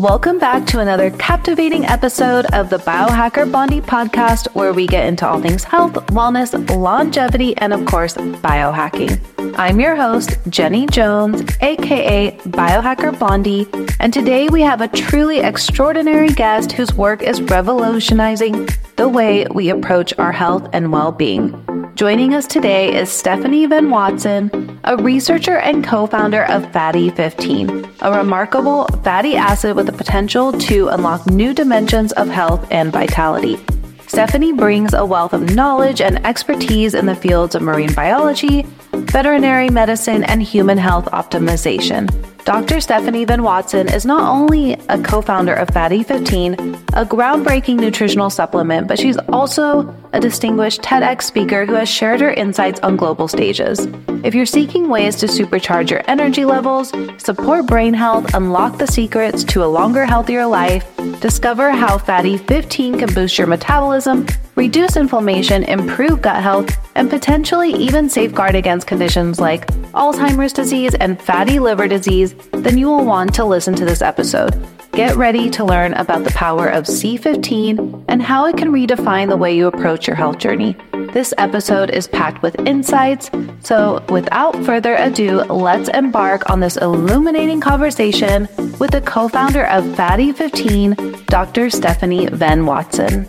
Welcome back to another captivating episode of the Biohacker Blondie podcast, where we get into all things health, wellness, longevity, and of course, biohacking. I'm your host, Jenny Jones, aka Biohacker Blondie, and today we have a truly extraordinary guest whose work is revolutionizing the way we approach our health and well being. Joining us today is Stephanie Venn Watson, a researcher and co founder of Fatty 15, a remarkable fatty acid with the potential to unlock new dimensions of health and vitality. Stephanie brings a wealth of knowledge and expertise in the fields of marine biology, veterinary medicine, and human health optimization. Dr. Stephanie Venn Watson is not only a co founder of Fatty 15, a groundbreaking nutritional supplement, but she's also a distinguished TEDx speaker who has shared her insights on global stages. If you're seeking ways to supercharge your energy levels, support brain health, unlock the secrets to a longer, healthier life, discover how Fatty 15 can boost your metabolism, reduce inflammation, improve gut health, and potentially even safeguard against conditions like Alzheimer's disease and fatty liver disease, then you will want to listen to this episode. Get ready to learn about the power of C15 and how it can redefine the way you approach your health journey. This episode is packed with insights, so without further ado, let's embark on this illuminating conversation with the co founder of Fatty 15, Dr. Stephanie Venn Watson.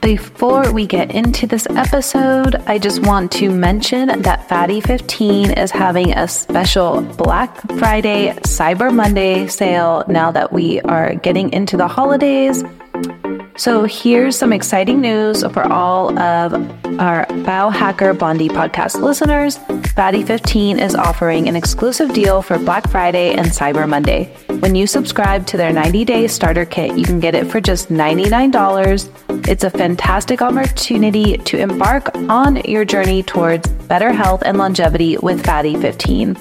Before we get into this episode, I just want to mention that Fatty 15 is having a special Black Friday, Cyber Monday sale now that we are getting into the holidays. So, here's some exciting news for all of our Biohacker Blondie podcast listeners. Fatty 15 is offering an exclusive deal for Black Friday and Cyber Monday. When you subscribe to their 90 day starter kit, you can get it for just $99. It's a fantastic opportunity to embark on your journey towards better health and longevity with Fatty 15.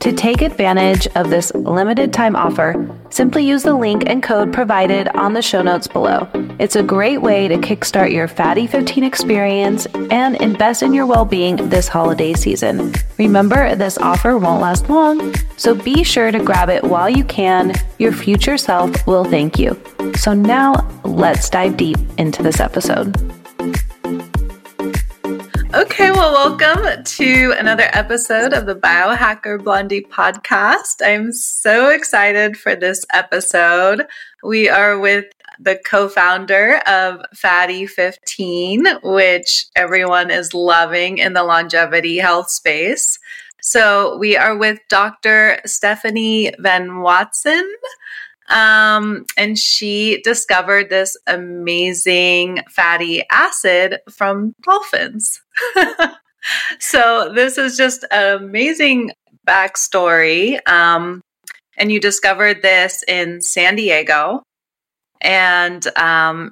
To take advantage of this limited time offer, simply use the link and code provided on the show notes below. It's a great way to kickstart your Fatty 15 experience and invest in your well being this holiday season. Remember, this offer won't last long, so be sure to grab it while you can. Your future self will thank you. So, now let's dive deep into this episode. Okay, well, welcome to another episode of the Biohacker Blondie podcast. I'm so excited for this episode. We are with the co founder of Fatty 15, which everyone is loving in the longevity health space. So we are with Dr. Stephanie Venn Watson. Um, and she discovered this amazing fatty acid from dolphins. so this is just an amazing backstory. Um, and you discovered this in San Diego. And um,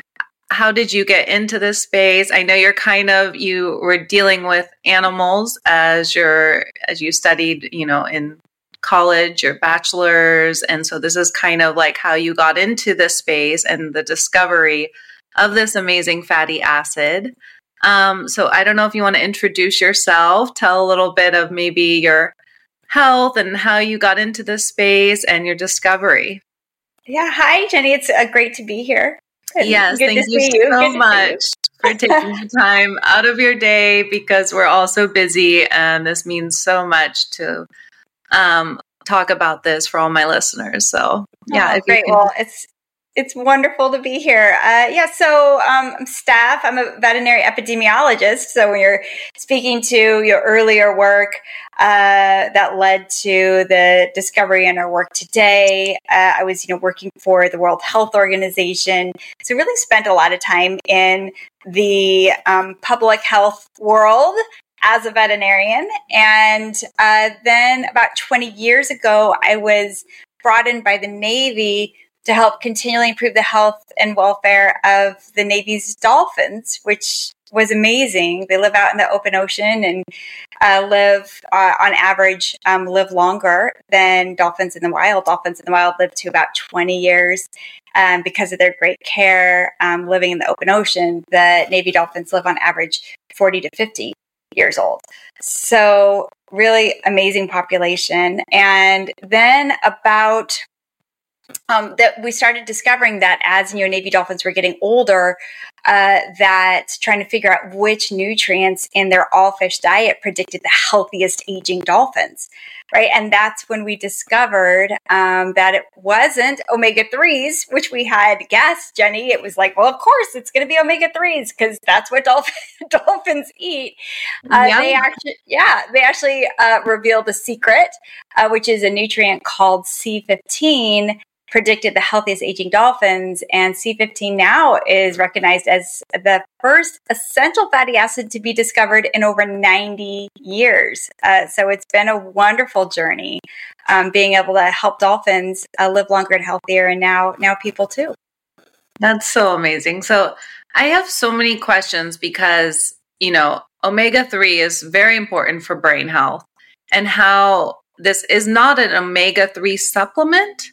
how did you get into this space? I know you're kind of you were dealing with animals as your as you studied, you know, in college, your bachelor's, and so this is kind of like how you got into this space and the discovery of this amazing fatty acid. Um, so I don't know if you want to introduce yourself, tell a little bit of maybe your health and how you got into this space and your discovery. Yeah, hi Jenny. It's uh, great to be here. Yes, thank you, you so much for taking the time out of your day because we're all so busy, and this means so much to um, talk about this for all my listeners. So yeah, oh, great. Can- well, it's it's wonderful to be here. Uh, yeah, so um, I'm Steph. I'm a veterinary epidemiologist. So when you're speaking to your earlier work uh, that led to the discovery in our work today, uh, I was you know working for the World Health Organization. So really spent a lot of time in the um, public health world as a veterinarian. And uh, then about 20 years ago, I was brought in by the Navy to help continually improve the health and welfare of the Navy's dolphins, which was amazing. They live out in the open ocean and uh, live, uh, on average, um, live longer than dolphins in the wild. Dolphins in the wild live to about 20 years um, because of their great care um, living in the open ocean. The Navy dolphins live on average 40 to 50. Years old. So, really amazing population. And then about um, that we started discovering that as you know Navy dolphins were getting older, uh, that trying to figure out which nutrients in their all fish diet predicted the healthiest aging dolphins, right? And that's when we discovered um, that it wasn't omega threes, which we had guessed, Jenny. It was like, well, of course, it's going to be omega threes because that's what dolphin- dolphins eat. Uh, they actually, yeah, they actually uh, revealed a secret, uh, which is a nutrient called C15 predicted the healthiest aging dolphins. And C15 now is recognized as the first essential fatty acid to be discovered in over 90 years. Uh, so it's been a wonderful journey um, being able to help dolphins uh, live longer and healthier, and now now people too. That's so amazing. So I have so many questions because you know omega three is very important for brain health, and how this is not an omega three supplement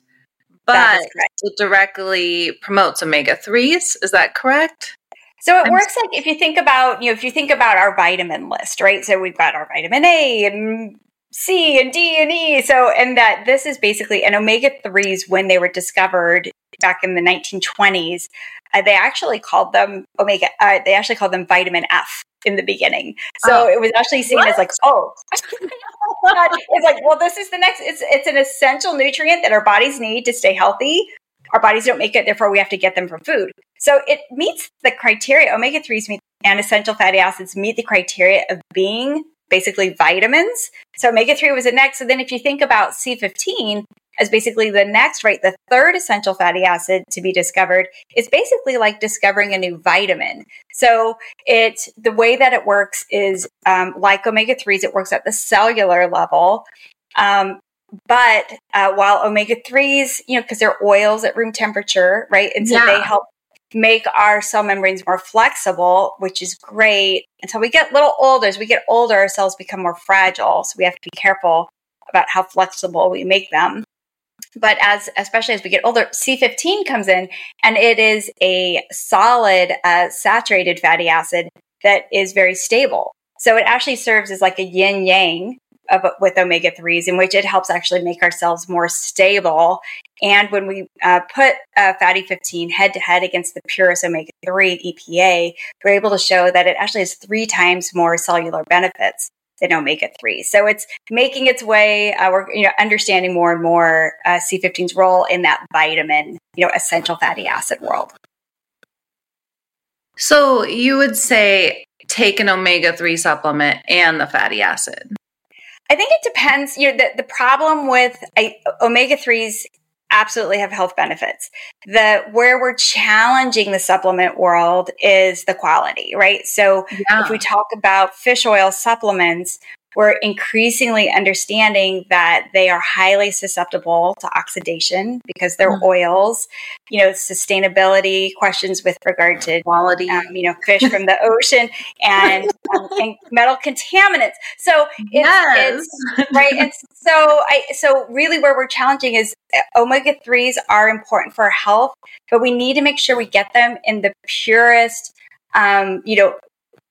but it directly promotes omega 3s. Is that correct? So it I'm works like if you think about, you know, if you think about our vitamin list, right? So we've got our vitamin A and C and D and E. So, and that this is basically an omega 3s when they were discovered back in the 1920s. Uh, they actually called them omega, uh, they actually called them vitamin F in the beginning. So oh. it was actually seen what? as like, oh, it's like, well, this is the next. It's it's an essential nutrient that our bodies need to stay healthy. Our bodies don't make it, therefore we have to get them from food. So it meets the criteria. Omega threes meet and essential fatty acids meet the criteria of being basically vitamins. So omega three was the next. So then, if you think about C fifteen, as basically the next, right? The third essential fatty acid to be discovered is basically like discovering a new vitamin. So it the way that it works is um, like omega threes, it works at the cellular level. Um, but uh, while omega threes, you know, because they're oils at room temperature, right? And so yeah. they help make our cell membranes more flexible, which is great. Until we get a little older, as we get older, our cells become more fragile. So we have to be careful about how flexible we make them but as especially as we get older c15 comes in and it is a solid uh, saturated fatty acid that is very stable. So it actually serves as like a yin yang of, with omega 3s in which it helps actually make ourselves more stable. And when we uh, put uh, fatty 15 head to head against the purest omega 3 epa we're able to show that it actually has three times more cellular benefits than omega 3. So it's making its way, uh, we're you know, understanding more and more uh, C15's role in that vitamin, you know, essential fatty acid world. So you would say take an omega 3 supplement and the fatty acid. I think it depends. You know, the, the problem with omega 3s absolutely have health benefits. The where we're challenging the supplement world is the quality, right? So yeah. if we talk about fish oil supplements, we're increasingly understanding that they are highly susceptible to oxidation because they're mm-hmm. oils. You know, sustainability questions with regard to quality, um, you know, fish from the ocean and, um, and metal contaminants. So it's, yes. it's right. And so I so really where we're challenging is uh, omega threes are important for health, but we need to make sure we get them in the purest, um, you know,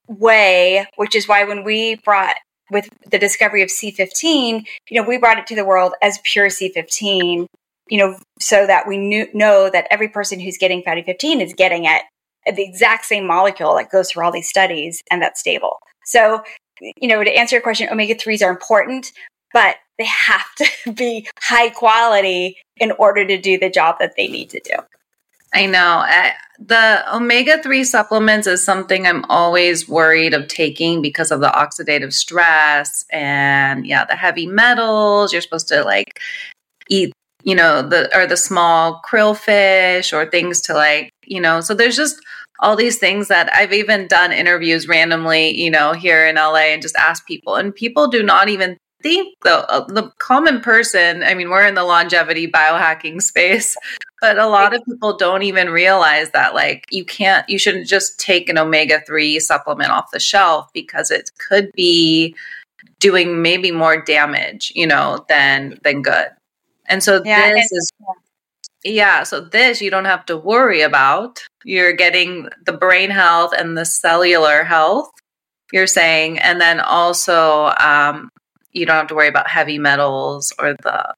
way. Which is why when we brought with the discovery of C15, you know, we brought it to the world as pure C15, you know, so that we knew, know that every person who's getting fatty 15 is getting it the exact same molecule that goes through all these studies and that's stable. So, you know, to answer your question, omega 3s are important, but they have to be high quality in order to do the job that they need to do. I know. I, the omega 3 supplements is something I'm always worried of taking because of the oxidative stress and, yeah, the heavy metals. You're supposed to like eat, you know, the or the small krill fish or things to like, you know, so there's just all these things that I've even done interviews randomly, you know, here in LA and just ask people, and people do not even think the uh, the common person i mean we're in the longevity biohacking space but a lot of people don't even realize that like you can't you shouldn't just take an omega-3 supplement off the shelf because it could be doing maybe more damage you know than than good. And so yeah, this and- is yeah so this you don't have to worry about. You're getting the brain health and the cellular health you're saying. And then also, um, you don't have to worry about heavy metals or the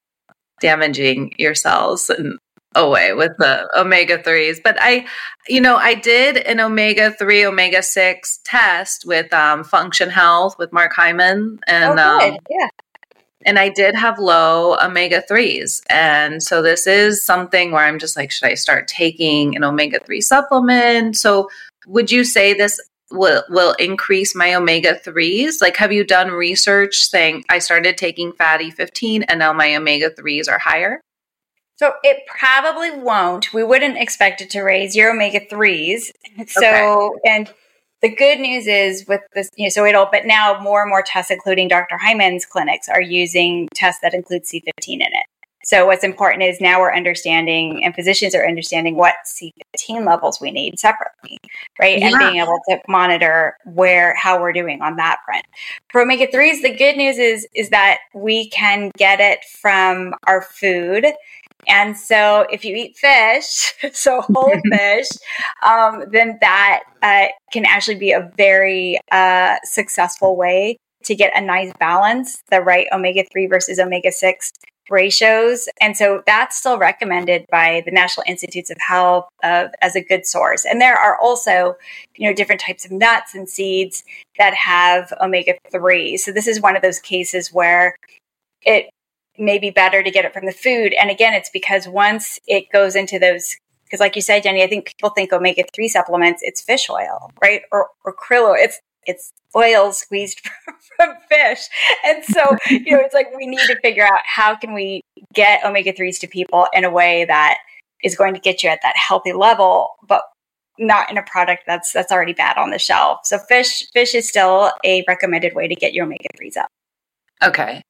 damaging your cells and away with the omega 3s but i you know i did an omega 3 omega 6 test with um, function health with mark hyman and oh, um, yeah and I did have low omega 3s. And so this is something where I'm just like, should I start taking an omega 3 supplement? So would you say this will will increase my omega 3s? Like have you done research saying I started taking fatty 15 and now my omega 3s are higher? So it probably won't. We wouldn't expect it to raise your omega 3s. So okay. and the good news is with this, you know, so it'll, but now more and more tests, including Dr. Hyman's clinics, are using tests that include C15 in it. So what's important is now we're understanding, and physicians are understanding what C15 levels we need separately, right? Yeah. And being able to monitor where how we're doing on that front. For omega threes, the good news is is that we can get it from our food and so, if you eat fish, so whole fish, um, then that uh, can actually be a very uh, successful way to get a nice balance, the right omega 3 versus omega 6 ratios. And so that's still recommended by the National Institutes of Health of, as a good source. And there are also, you know, different types of nuts and seeds that have omega 3. So this is one of those cases where it may be better to get it from the food. And again, it's because once it goes into those, because like you said, Jenny, I think people think omega three supplements, it's fish oil, right? Or, or krill oil. It's it's oil squeezed from, from fish. And so, you know, it's like we need to figure out how can we get omega threes to people in a way that is going to get you at that healthy level, but not in a product that's that's already bad on the shelf. So fish fish is still a recommended way to get your omega threes up. Okay.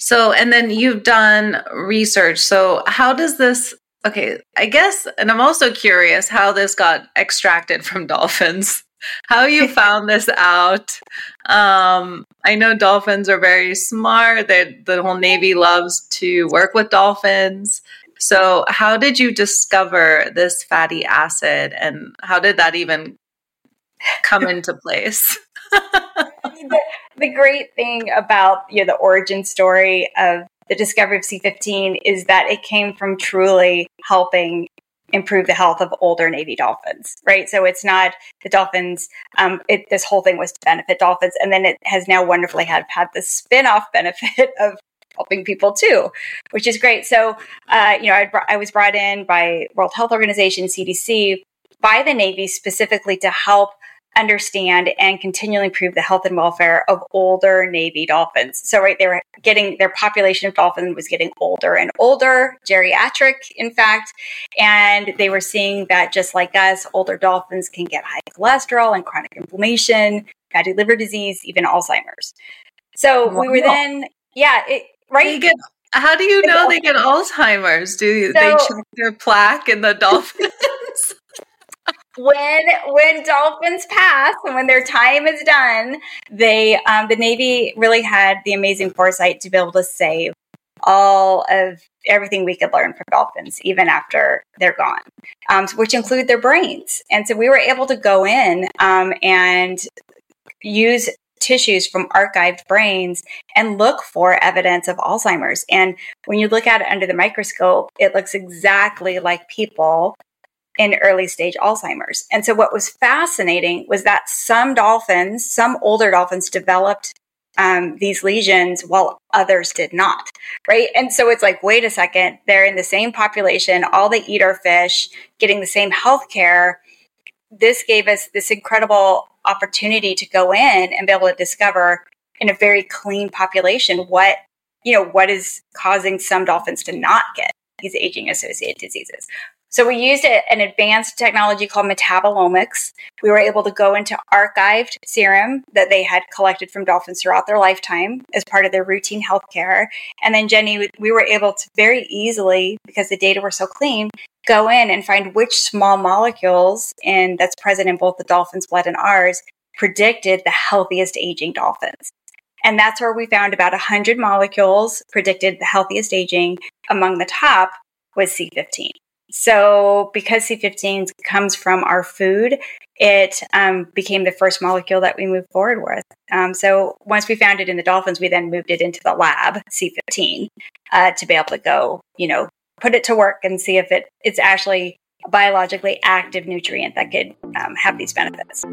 So, and then you've done research. So, how does this, okay, I guess, and I'm also curious how this got extracted from dolphins. How you found this out? Um, I know dolphins are very smart. That the whole Navy loves to work with dolphins. So, how did you discover this fatty acid, and how did that even come into place? The great thing about you know, the origin story of the discovery of C15 is that it came from truly helping improve the health of older Navy dolphins, right? So it's not the dolphins. Um, it, this whole thing was to benefit dolphins, and then it has now wonderfully had had the spin-off benefit of helping people too, which is great. So, uh, you know, I, I was brought in by World Health Organization, CDC, by the Navy specifically to help understand and continually improve the health and welfare of older Navy dolphins. So, right, they were getting their population of dolphins was getting older and older, geriatric, in fact, and they were seeing that just like us, older dolphins can get high cholesterol and chronic inflammation, fatty liver disease, even Alzheimer's. So wow. we were then, yeah, it, right. Get, how do you know they get Alzheimer's? Do so, they check their plaque in the dolphins? When when dolphins pass and when their time is done, they um, the Navy really had the amazing foresight to be able to save all of everything we could learn from dolphins, even after they're gone, um, which include their brains. And so we were able to go in um, and use tissues from archived brains and look for evidence of Alzheimer's. And when you look at it under the microscope, it looks exactly like people in early stage Alzheimer's. And so what was fascinating was that some dolphins, some older dolphins developed um, these lesions while others did not, right? And so it's like, wait a second, they're in the same population, all they eat are fish, getting the same health care. This gave us this incredible opportunity to go in and be able to discover in a very clean population what, you know, what is causing some dolphins to not get these aging associated diseases. So we used an advanced technology called metabolomics. We were able to go into archived serum that they had collected from dolphins throughout their lifetime as part of their routine healthcare. And then Jenny, we were able to very easily, because the data were so clean, go in and find which small molecules and that's present in both the dolphin's blood and ours predicted the healthiest aging dolphins. And that's where we found about 100 molecules predicted the healthiest aging. Among the top was C15. So, because C15 comes from our food, it um, became the first molecule that we moved forward with. Um, so, once we found it in the dolphins, we then moved it into the lab, C15, uh, to be able to go, you know, put it to work and see if it, it's actually a biologically active nutrient that could um, have these benefits.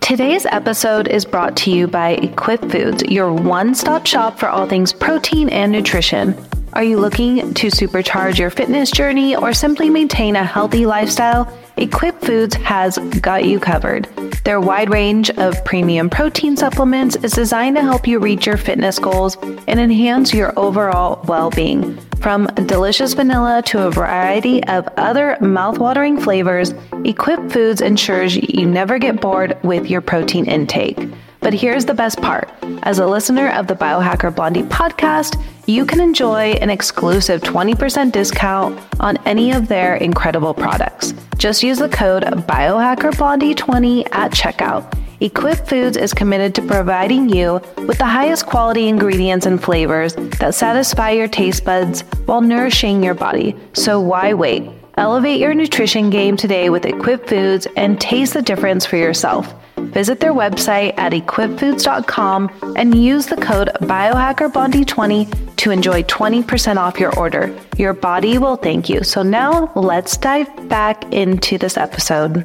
Today's episode is brought to you by Equip Foods, your one stop shop for all things protein and nutrition. Are you looking to supercharge your fitness journey or simply maintain a healthy lifestyle? Equip Foods has got you covered. Their wide range of premium protein supplements is designed to help you reach your fitness goals and enhance your overall well being. From delicious vanilla to a variety of other mouthwatering flavors, Equip Foods ensures you never get bored with your protein intake. But here's the best part as a listener of the Biohacker Blondie podcast, you can enjoy an exclusive 20% discount on any of their incredible products. Just use the code BiohackerBlondie20 at checkout. Equip Foods is committed to providing you with the highest quality ingredients and flavors that satisfy your taste buds while nourishing your body. So why wait? Elevate your nutrition game today with Equip Foods and taste the difference for yourself. Visit their website at equipfoods.com and use the code biohackerblondie20 to enjoy 20% off your order. Your body will thank you. So now let's dive back into this episode.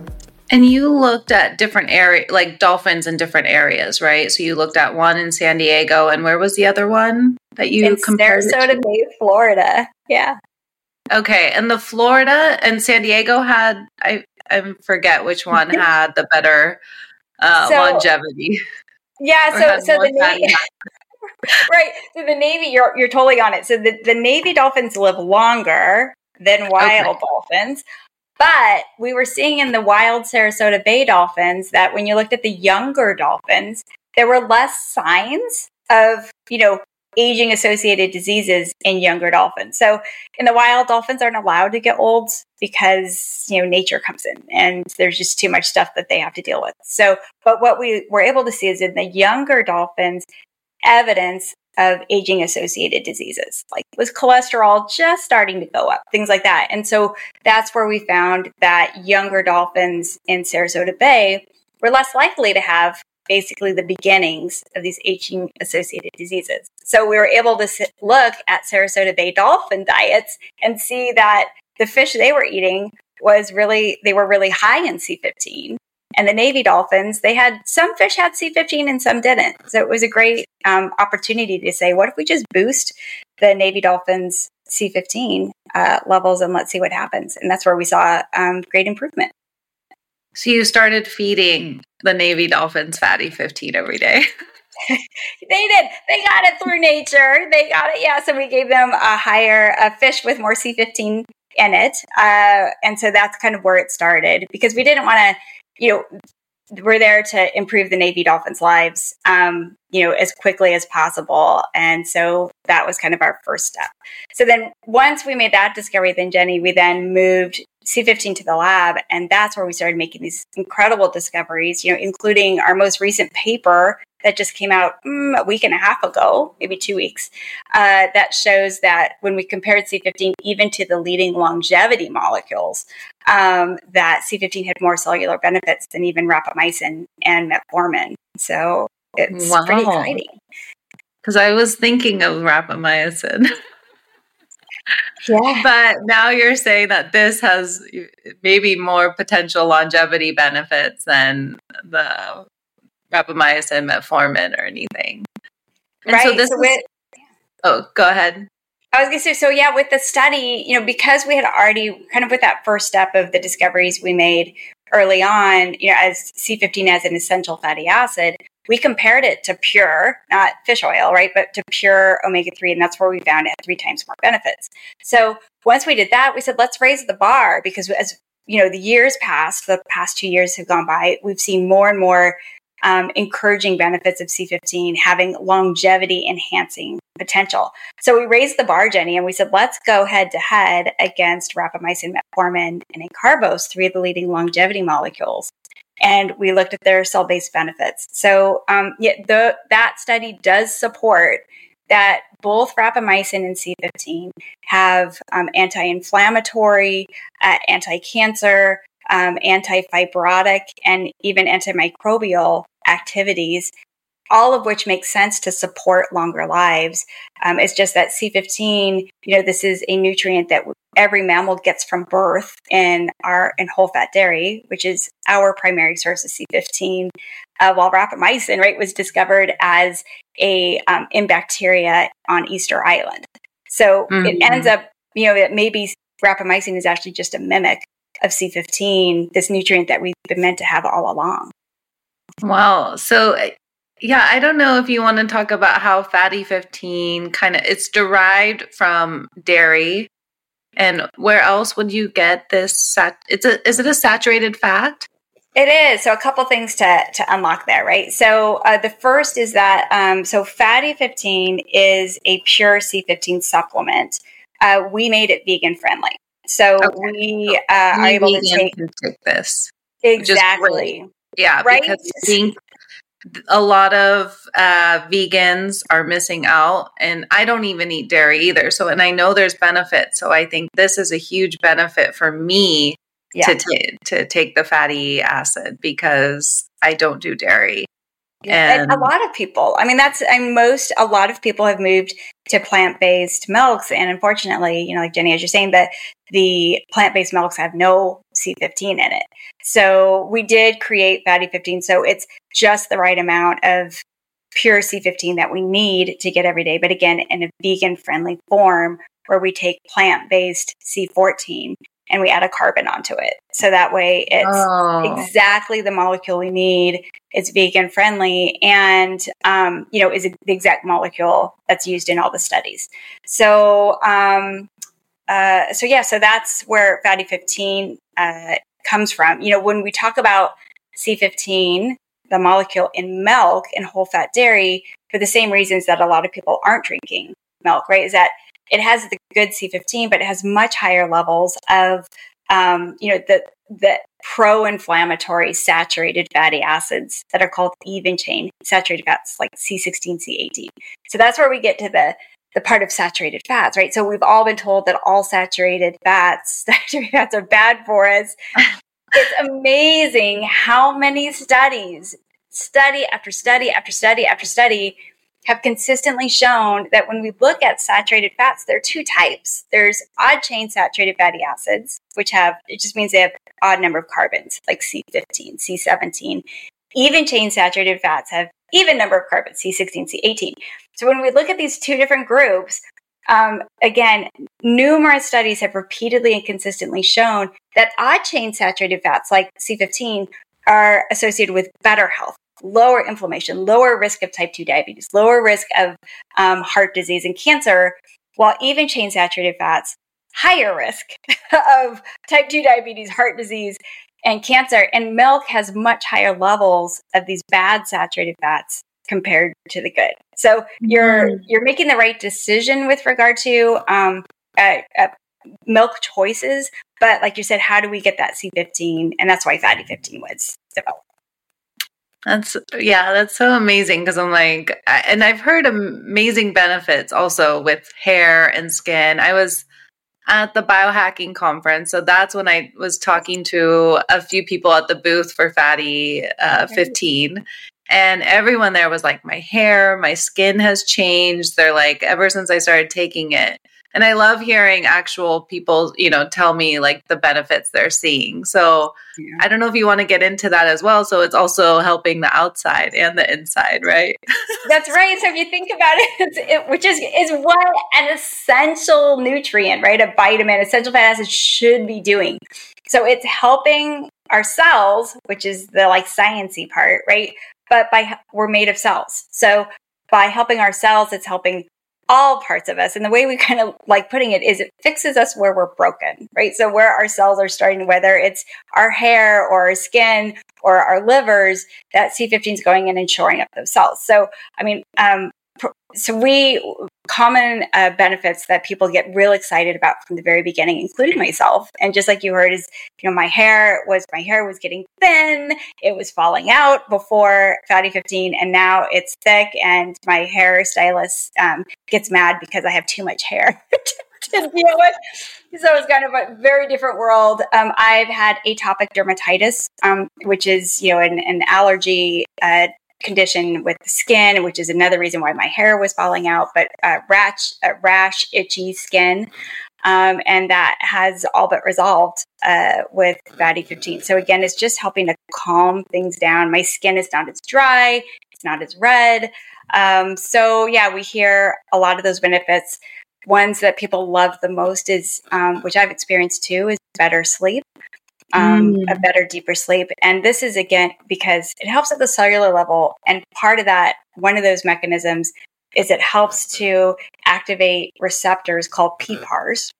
And you looked at different area, like dolphins in different areas, right? So you looked at one in San Diego, and where was the other one that you in compared? Sarasota Bay, Florida. Yeah. Okay, and the Florida and San Diego had I I forget which one had the better uh, so, longevity. Yeah, so so the Navy, right. So the Navy, you're you're totally on it. So the, the Navy dolphins live longer than wild okay. dolphins. But we were seeing in the wild Sarasota Bay dolphins that when you looked at the younger dolphins, there were less signs of, you know, aging associated diseases in younger dolphins. So in the wild, dolphins aren't allowed to get old because, you know, nature comes in and there's just too much stuff that they have to deal with. So, but what we were able to see is in the younger dolphins, evidence of aging associated diseases, like was cholesterol just starting to go up, things like that. And so that's where we found that younger dolphins in Sarasota Bay were less likely to have basically the beginnings of these aging associated diseases. So we were able to sit, look at Sarasota Bay dolphin diets and see that the fish they were eating was really, they were really high in C15. And the Navy dolphins, they had some fish had C15 and some didn't. So it was a great um, opportunity to say, what if we just boost the Navy dolphins C15 uh, levels and let's see what happens? And that's where we saw um, great improvement. So you started feeding the Navy Dolphins fatty 15 every day. they did. They got it through nature. They got it. Yeah. So we gave them a higher a fish with more C15 in it. Uh, and so that's kind of where it started because we didn't want to, you know, we're there to improve the Navy Dolphins' lives, um, you know, as quickly as possible. And so that was kind of our first step. So then once we made that discovery, then Jenny, we then moved C15 to the lab. And that's where we started making these incredible discoveries, you know, including our most recent paper that just came out mm, a week and a half ago, maybe two weeks, uh, that shows that when we compared C15 even to the leading longevity molecules, um, that C15 had more cellular benefits than even rapamycin and metformin. So it's wow. pretty exciting. Because I was thinking of rapamycin. Yeah. But now you're saying that this has maybe more potential longevity benefits than the rapamycin, metformin, or anything. And right. So this so with, oh, go ahead. I was going to say, so yeah, with the study, you know, because we had already kind of with that first step of the discoveries we made early on, you know, as C15 as an essential fatty acid, we compared it to pure, not fish oil, right, but to pure omega 3. And that's where we found it three times more benefits. So once we did that, we said, let's raise the bar because as you know, the years passed, the past two years have gone by, we've seen more and more um, encouraging benefits of C15 having longevity enhancing potential. So we raised the bar, Jenny, and we said, let's go head to head against rapamycin, metformin, and acarbose, three of the leading longevity molecules. And we looked at their cell based benefits. So, um, yeah, the, that study does support that both rapamycin and C15 have um, anti inflammatory, uh, anti cancer, um, anti fibrotic, and even antimicrobial activities all of which makes sense to support longer lives. Um, it's just that C15, you know, this is a nutrient that every mammal gets from birth in our in whole fat dairy, which is our primary source of C15. Uh, while rapamycin, right, was discovered as a um, in bacteria on Easter Island. So mm-hmm. it ends up, you know, that maybe rapamycin is actually just a mimic of C15, this nutrient that we've been meant to have all along. Wow. So yeah, I don't know if you want to talk about how fatty 15 kind of it's derived from dairy and where else would you get this sat it's a is it a saturated fat? It is. So a couple things to to unlock there, right? So uh, the first is that um, so fatty 15 is a pure C15 supplement. Uh, we made it vegan friendly. So okay. we uh, are able to take, take this. Exactly. Yeah, right? because think a lot of uh, vegans are missing out and i don't even eat dairy either so and i know there's benefits so i think this is a huge benefit for me yeah. to, t- to take the fatty acid because i don't do dairy yeah, and, and a lot of people i mean that's and most a lot of people have moved to plant-based milks and unfortunately you know like jenny as you're saying that the plant-based milks have no c15 in it so we did create fatty 15 so it's just the right amount of pure c15 that we need to get every day but again in a vegan friendly form where we take plant-based c14 and we add a carbon onto it. So that way it's oh. exactly the molecule we need. It's vegan friendly and, um, you know, is the exact molecule that's used in all the studies. So, um, uh, so yeah, so that's where fatty 15 uh, comes from. You know, when we talk about C15, the molecule in milk and whole fat dairy, for the same reasons that a lot of people aren't drinking milk, right? Is that it has the good C15, but it has much higher levels of, um, you know, the the pro-inflammatory saturated fatty acids that are called even chain saturated fats, like C16, C18. So that's where we get to the the part of saturated fats, right? So we've all been told that all saturated fats, saturated fats are bad for us. it's amazing how many studies, study after study after study after study, have consistently shown that when we look at saturated fats, there are two types. There's odd chain saturated fatty acids, which have, it just means they have odd number of carbons, like C15, C17. Even chain saturated fats have even number of carbons, C16, C18. So when we look at these two different groups, um, again, numerous studies have repeatedly and consistently shown that odd chain saturated fats like C15 are associated with better health, lower inflammation, lower risk of type 2 diabetes, lower risk of um, heart disease and cancer, while even chain saturated fats, higher risk of type 2 diabetes, heart disease, and cancer. And milk has much higher levels of these bad saturated fats compared to the good. So you're mm. you're making the right decision with regard to um, uh, uh, milk choices. But like you said, how do we get that C15? And that's why fatty 15 was developed. That's yeah, that's so amazing because I'm like, and I've heard amazing benefits also with hair and skin. I was at the biohacking conference, so that's when I was talking to a few people at the booth for Fatty uh, 15, and everyone there was like, my hair, my skin has changed. They're like, ever since I started taking it, and I love hearing actual people, you know, tell me like the benefits they're seeing. So yeah. I don't know if you want to get into that as well. So it's also helping the outside and the inside, right? That's right. So if you think about it, it which is is what an essential nutrient, right? A vitamin, essential fat acid should be doing. So it's helping our cells, which is the like sciency part, right? But by we're made of cells. So by helping our cells, it's helping all parts of us. And the way we kind of like putting it is it fixes us where we're broken, right? So where our cells are starting, whether it's our hair or our skin or our livers, that C15 is going in and shoring up those cells. So, I mean, um, so we common uh, benefits that people get real excited about from the very beginning including myself and just like you heard is you know my hair was my hair was getting thin it was falling out before fatty 15 and now it's thick and my hair stylist um, gets mad because I have too much hair to deal with. So it's kind of a very different world. Um, I've had atopic dermatitis, um, which is you know an, an allergy uh, condition with the skin, which is another reason why my hair was falling out. But uh, rash, uh, rash, itchy skin, um, and that has all but resolved uh, with Fatty 15. So again, it's just helping to calm things down. My skin is not as dry, it's not as red. Um, so yeah, we hear a lot of those benefits. Ones that people love the most is, um, which I've experienced too, is better sleep um, mm. a better, deeper sleep. And this is again because it helps at the cellular level. And part of that, one of those mechanisms is it helps to activate receptors called PPARs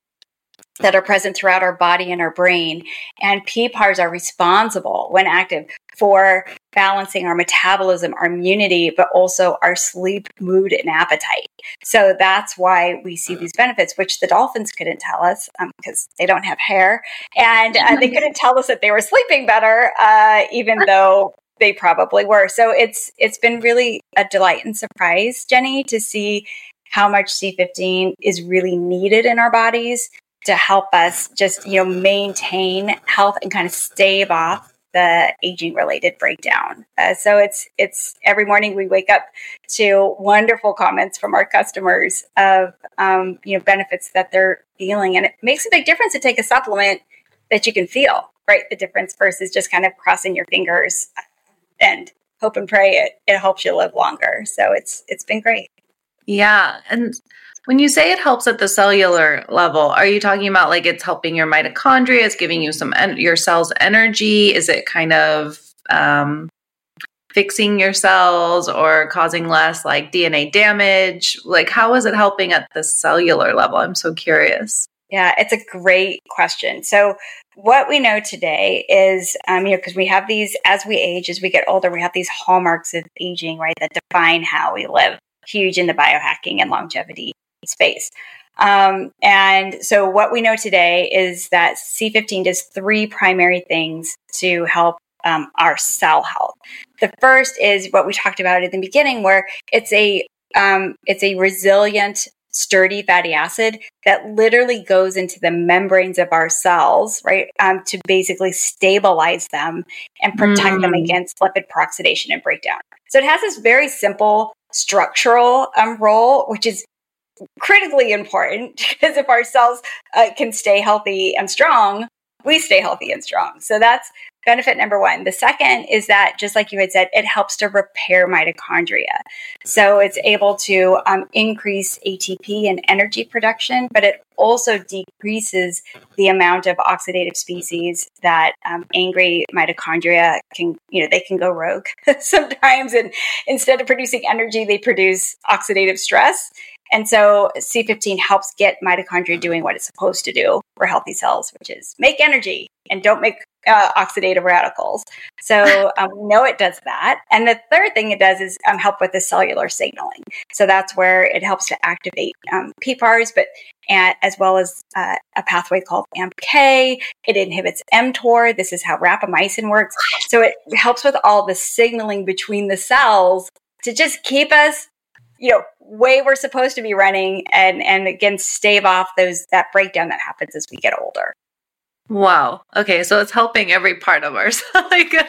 that are present throughout our body and our brain. And PPARs are responsible when active for balancing our metabolism, our immunity, but also our sleep, mood, and appetite. So that's why we see these benefits, which the dolphins couldn't tell us because um, they don't have hair. And uh, they couldn't tell us that they were sleeping better, uh, even though they probably were. So it's it's been really a delight and surprise, Jenny, to see how much C15 is really needed in our bodies to help us just you know maintain health and kind of stave off the aging related breakdown. Uh, so it's it's every morning we wake up to wonderful comments from our customers of um, you know benefits that they're feeling, and it makes a big difference to take a supplement that you can feel right the difference versus just kind of crossing your fingers and hope and pray it it helps you live longer. So it's it's been great. Yeah, and when you say it helps at the cellular level, are you talking about like it's helping your mitochondria? It's giving you some en- your cells energy? Is it kind of um, fixing your cells or causing less like DNA damage? Like, how is it helping at the cellular level? I'm so curious. Yeah, it's a great question. So, what we know today is, um, you know, because we have these as we age, as we get older, we have these hallmarks of aging, right, that define how we live. Huge in the biohacking and longevity space. Um, and so, what we know today is that C15 does three primary things to help um, our cell health. The first is what we talked about at the beginning, where it's a um, it's a resilient, sturdy fatty acid that literally goes into the membranes of our cells, right, um, to basically stabilize them and protect mm. them against lipid peroxidation and breakdown. So it has this very simple structural um, role, which is critically important because if our cells uh, can stay healthy and strong, we stay healthy and strong. So that's benefit number one. The second is that, just like you had said, it helps to repair mitochondria. So it's able to um, increase ATP and energy production, but it also decreases the amount of oxidative species that um, angry mitochondria can, you know, they can go rogue sometimes. And instead of producing energy, they produce oxidative stress. And so C15 helps get mitochondria doing what it's supposed to do for healthy cells, which is make energy and don't make uh, oxidative radicals. So um, we know it does that. And the third thing it does is um, help with the cellular signaling. So that's where it helps to activate um, PPARs, but as well as uh, a pathway called AMPK. It inhibits mTOR. This is how rapamycin works. So it helps with all the signaling between the cells to just keep us you know way we're supposed to be running and and again stave off those that breakdown that happens as we get older. Wow. Okay so it's helping every part of ours. Like uh,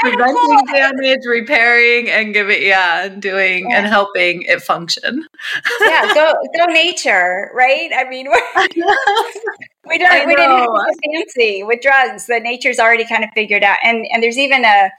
preventing cool. damage repairing and giving yeah and doing yeah. and helping it function. Yeah go go nature right? I mean we don't we didn't have to fancy with drugs the nature's already kind of figured out and and there's even a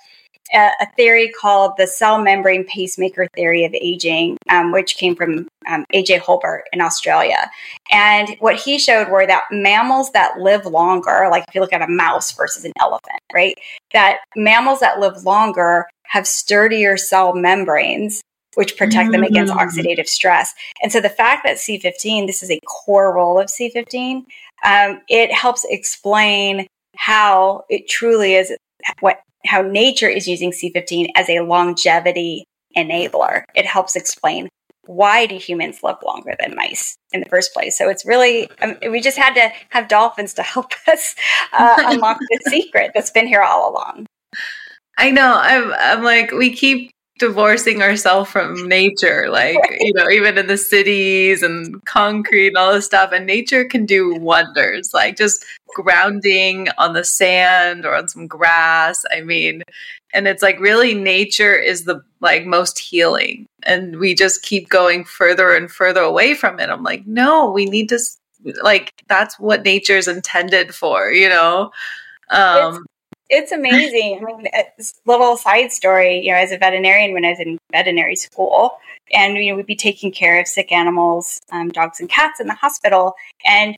a, a theory called the cell membrane pacemaker theory of aging, um, which came from um, AJ Hulbert in Australia. And what he showed were that mammals that live longer, like if you look at a mouse versus an elephant, right? That mammals that live longer have sturdier cell membranes which protect them against mm. oxidative stress. And so the fact that C15, this is a core role of C15, um, it helps explain how it truly is what how nature is using C15 as a longevity enabler. It helps explain why do humans live longer than mice in the first place. So it's really um, we just had to have dolphins to help us uh, unlock the secret that's been here all along. I know. I'm I'm like we keep divorcing ourselves from nature like you know even in the cities and concrete and all this stuff and nature can do wonders like just grounding on the sand or on some grass i mean and it's like really nature is the like most healing and we just keep going further and further away from it. I'm like no we need to like that's what nature's intended for you know? Um it's amazing. I mean, little side story. You know, as a veterinarian, when I was in veterinary school, and you know, we'd be taking care of sick animals, um, dogs and cats in the hospital, and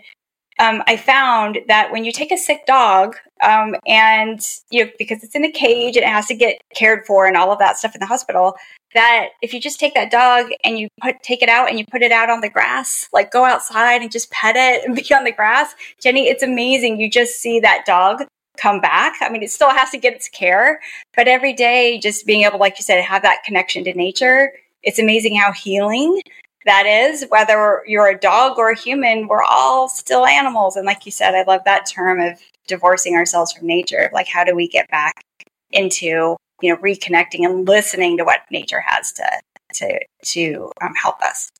um, I found that when you take a sick dog, um, and you know, because it's in a cage and it has to get cared for and all of that stuff in the hospital, that if you just take that dog and you put take it out and you put it out on the grass, like go outside and just pet it and be on the grass, Jenny, it's amazing. You just see that dog come back. I mean, it still has to get its care, but every day, just being able, like you said, have that connection to nature, it's amazing how healing that is. Whether you're a dog or a human, we're all still animals. And like you said, I love that term of divorcing ourselves from nature. Like, how do we get back into, you know, reconnecting and listening to what nature has to to to um, help us?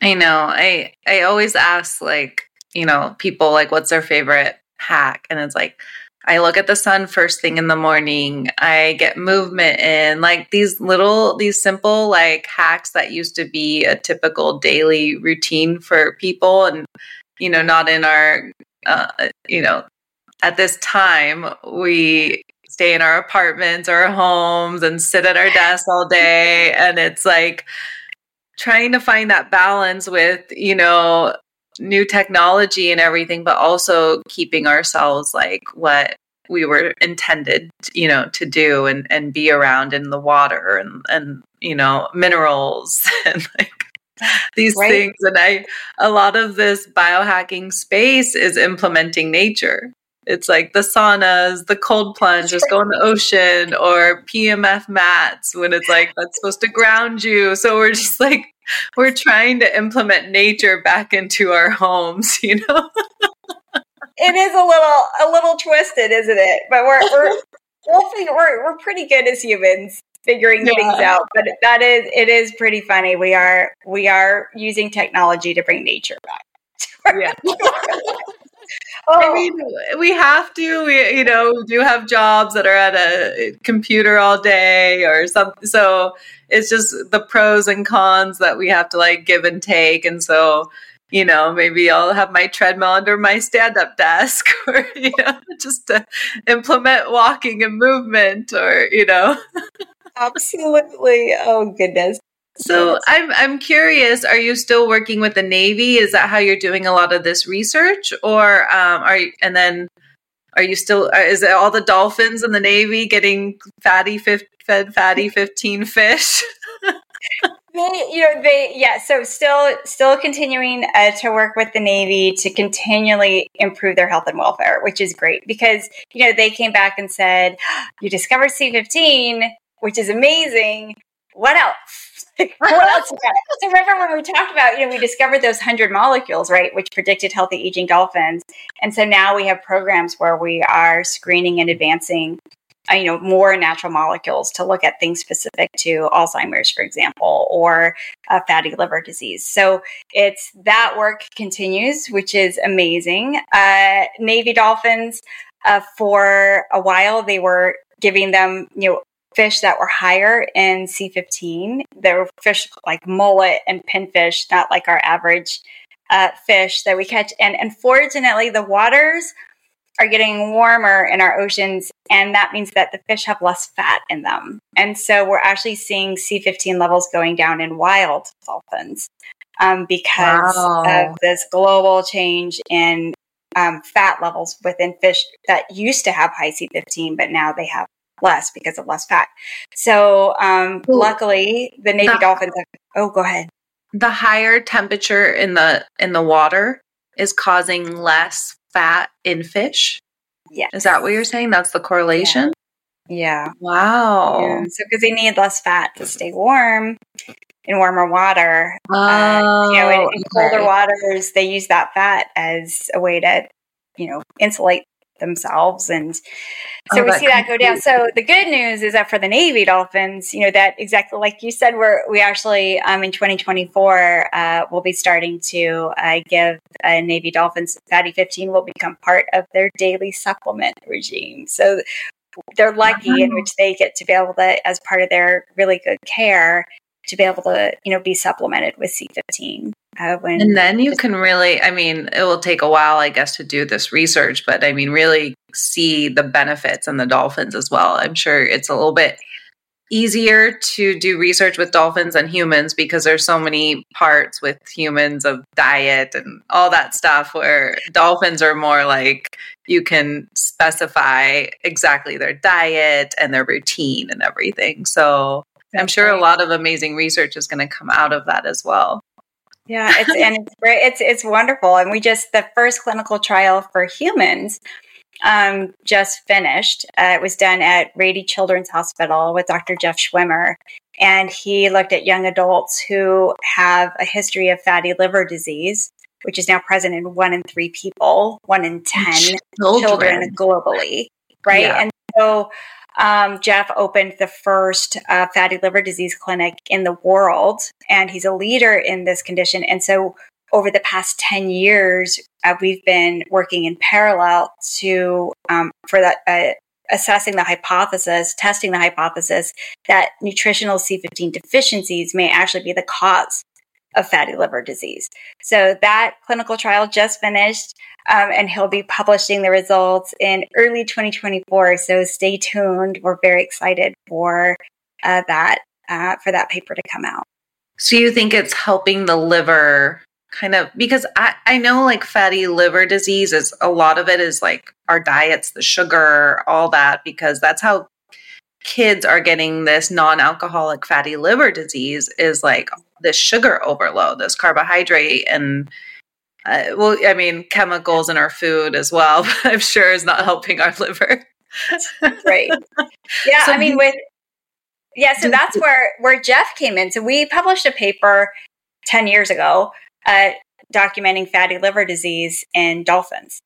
I know. I I always ask like, you know, people like what's their favorite hack and it's like I look at the sun first thing in the morning. I get movement in, like these little, these simple like hacks that used to be a typical daily routine for people, and you know, not in our, uh, you know, at this time we stay in our apartments or our homes and sit at our desks all day, and it's like trying to find that balance with you know new technology and everything, but also keeping ourselves like what we were intended, you know, to do and, and be around in the water and, and, you know, minerals and like these right. things. And I, a lot of this biohacking space is implementing nature. It's like the saunas, the cold plunge, just go in the ocean, or PMF mats when it's like that's supposed to ground you. So we're just like we're trying to implement nature back into our homes, you know? it is a little a little twisted, isn't it? But we're we're we'll we're we're pretty good as humans figuring yeah. things out. But that is it is pretty funny. We are we are using technology to bring nature back. yeah. Oh. I mean, we have to. We, you know, do have jobs that are at a eh, computer all day or something. So it's just the pros and cons that we have to like give and take. And so, you know, maybe I'll have my treadmill under my stand up desk or, you know, just to implement walking and movement or, you know. Absolutely. Oh, goodness. So I'm I'm curious. Are you still working with the Navy? Is that how you're doing a lot of this research, or um, are you, and then are you still? Uh, is it all the dolphins in the Navy getting fatty fed fatty fifteen fish? they, you know, they, yeah. So still, still continuing uh, to work with the Navy to continually improve their health and welfare, which is great because you know they came back and said, "You discovered C fifteen, which is amazing. What else? What else?" so remember when we talked about, you know, we discovered those hundred molecules, right, which predicted healthy aging dolphins, and so now we have programs where we are screening and advancing uh, you know more natural molecules to look at things specific to alzheimer's for example or uh, fatty liver disease so it's that work continues which is amazing uh, navy dolphins uh, for a while they were giving them you know fish that were higher in c15 there were fish like mullet and pinfish not like our average uh, fish that we catch and unfortunately the waters are getting warmer in our oceans, and that means that the fish have less fat in them. And so we're actually seeing C15 levels going down in wild dolphins um, because wow. of this global change in um, fat levels within fish that used to have high C15, but now they have less because of less fat. So um, luckily, the Navy the, dolphins. Have, oh, go ahead. The higher temperature in the in the water is causing less fat in fish? Yeah. Is that what you're saying? That's the correlation? Yeah. yeah. Wow. Yeah. So, because they need less fat to stay warm in warmer water. Oh, uh, you know, in, in colder waters, they use that fat as a way to, you know, insulate themselves. And so oh, we see that go down. So the good news is that for the Navy Dolphins, you know, that exactly like you said, we're, we actually, um, in 2024, uh, we'll be starting to uh, give uh, Navy Dolphins Fatty 15 will become part of their daily supplement regime. So they're lucky in which they get to be able to, as part of their really good care, to be able to, you know, be supplemented with C15. Uh, when and then you can really, I mean, it will take a while, I guess, to do this research, but I mean, really see the benefits in the dolphins as well. I'm sure it's a little bit easier to do research with dolphins and humans because there's so many parts with humans of diet and all that stuff where dolphins are more like you can specify exactly their diet and their routine and everything. So I'm sure a lot of amazing research is going to come out of that as well. Yeah, it's and it's great. It's it's wonderful, and we just the first clinical trial for humans um, just finished. Uh, it was done at Rady Children's Hospital with Dr. Jeff Schwimmer, and he looked at young adults who have a history of fatty liver disease, which is now present in one in three people, one in ten children, children globally, right? Yeah. And so um, Jeff opened the first uh, fatty liver disease clinic in the world, and he's a leader in this condition. And so, over the past 10 years, uh, we've been working in parallel to um, for that. Uh, assessing the hypothesis, testing the hypothesis that nutritional C15 deficiencies may actually be the cause of fatty liver disease. So that clinical trial just finished, um, and he'll be publishing the results in early 2024. So stay tuned. We're very excited for uh, that uh, for that paper to come out. So you think it's helping the liver kind of because I, I know like fatty liver disease is a lot of it is like our diets, the sugar, all that, because that's how kids are getting this non-alcoholic fatty liver disease is like this sugar overload, this carbohydrate and uh, well, I mean, chemicals in our food as well, I'm sure is not helping our liver. right. Yeah. So I mean, with, yeah, so that's where, where Jeff came in. So we published a paper 10 years ago, uh, documenting fatty liver disease in dolphins.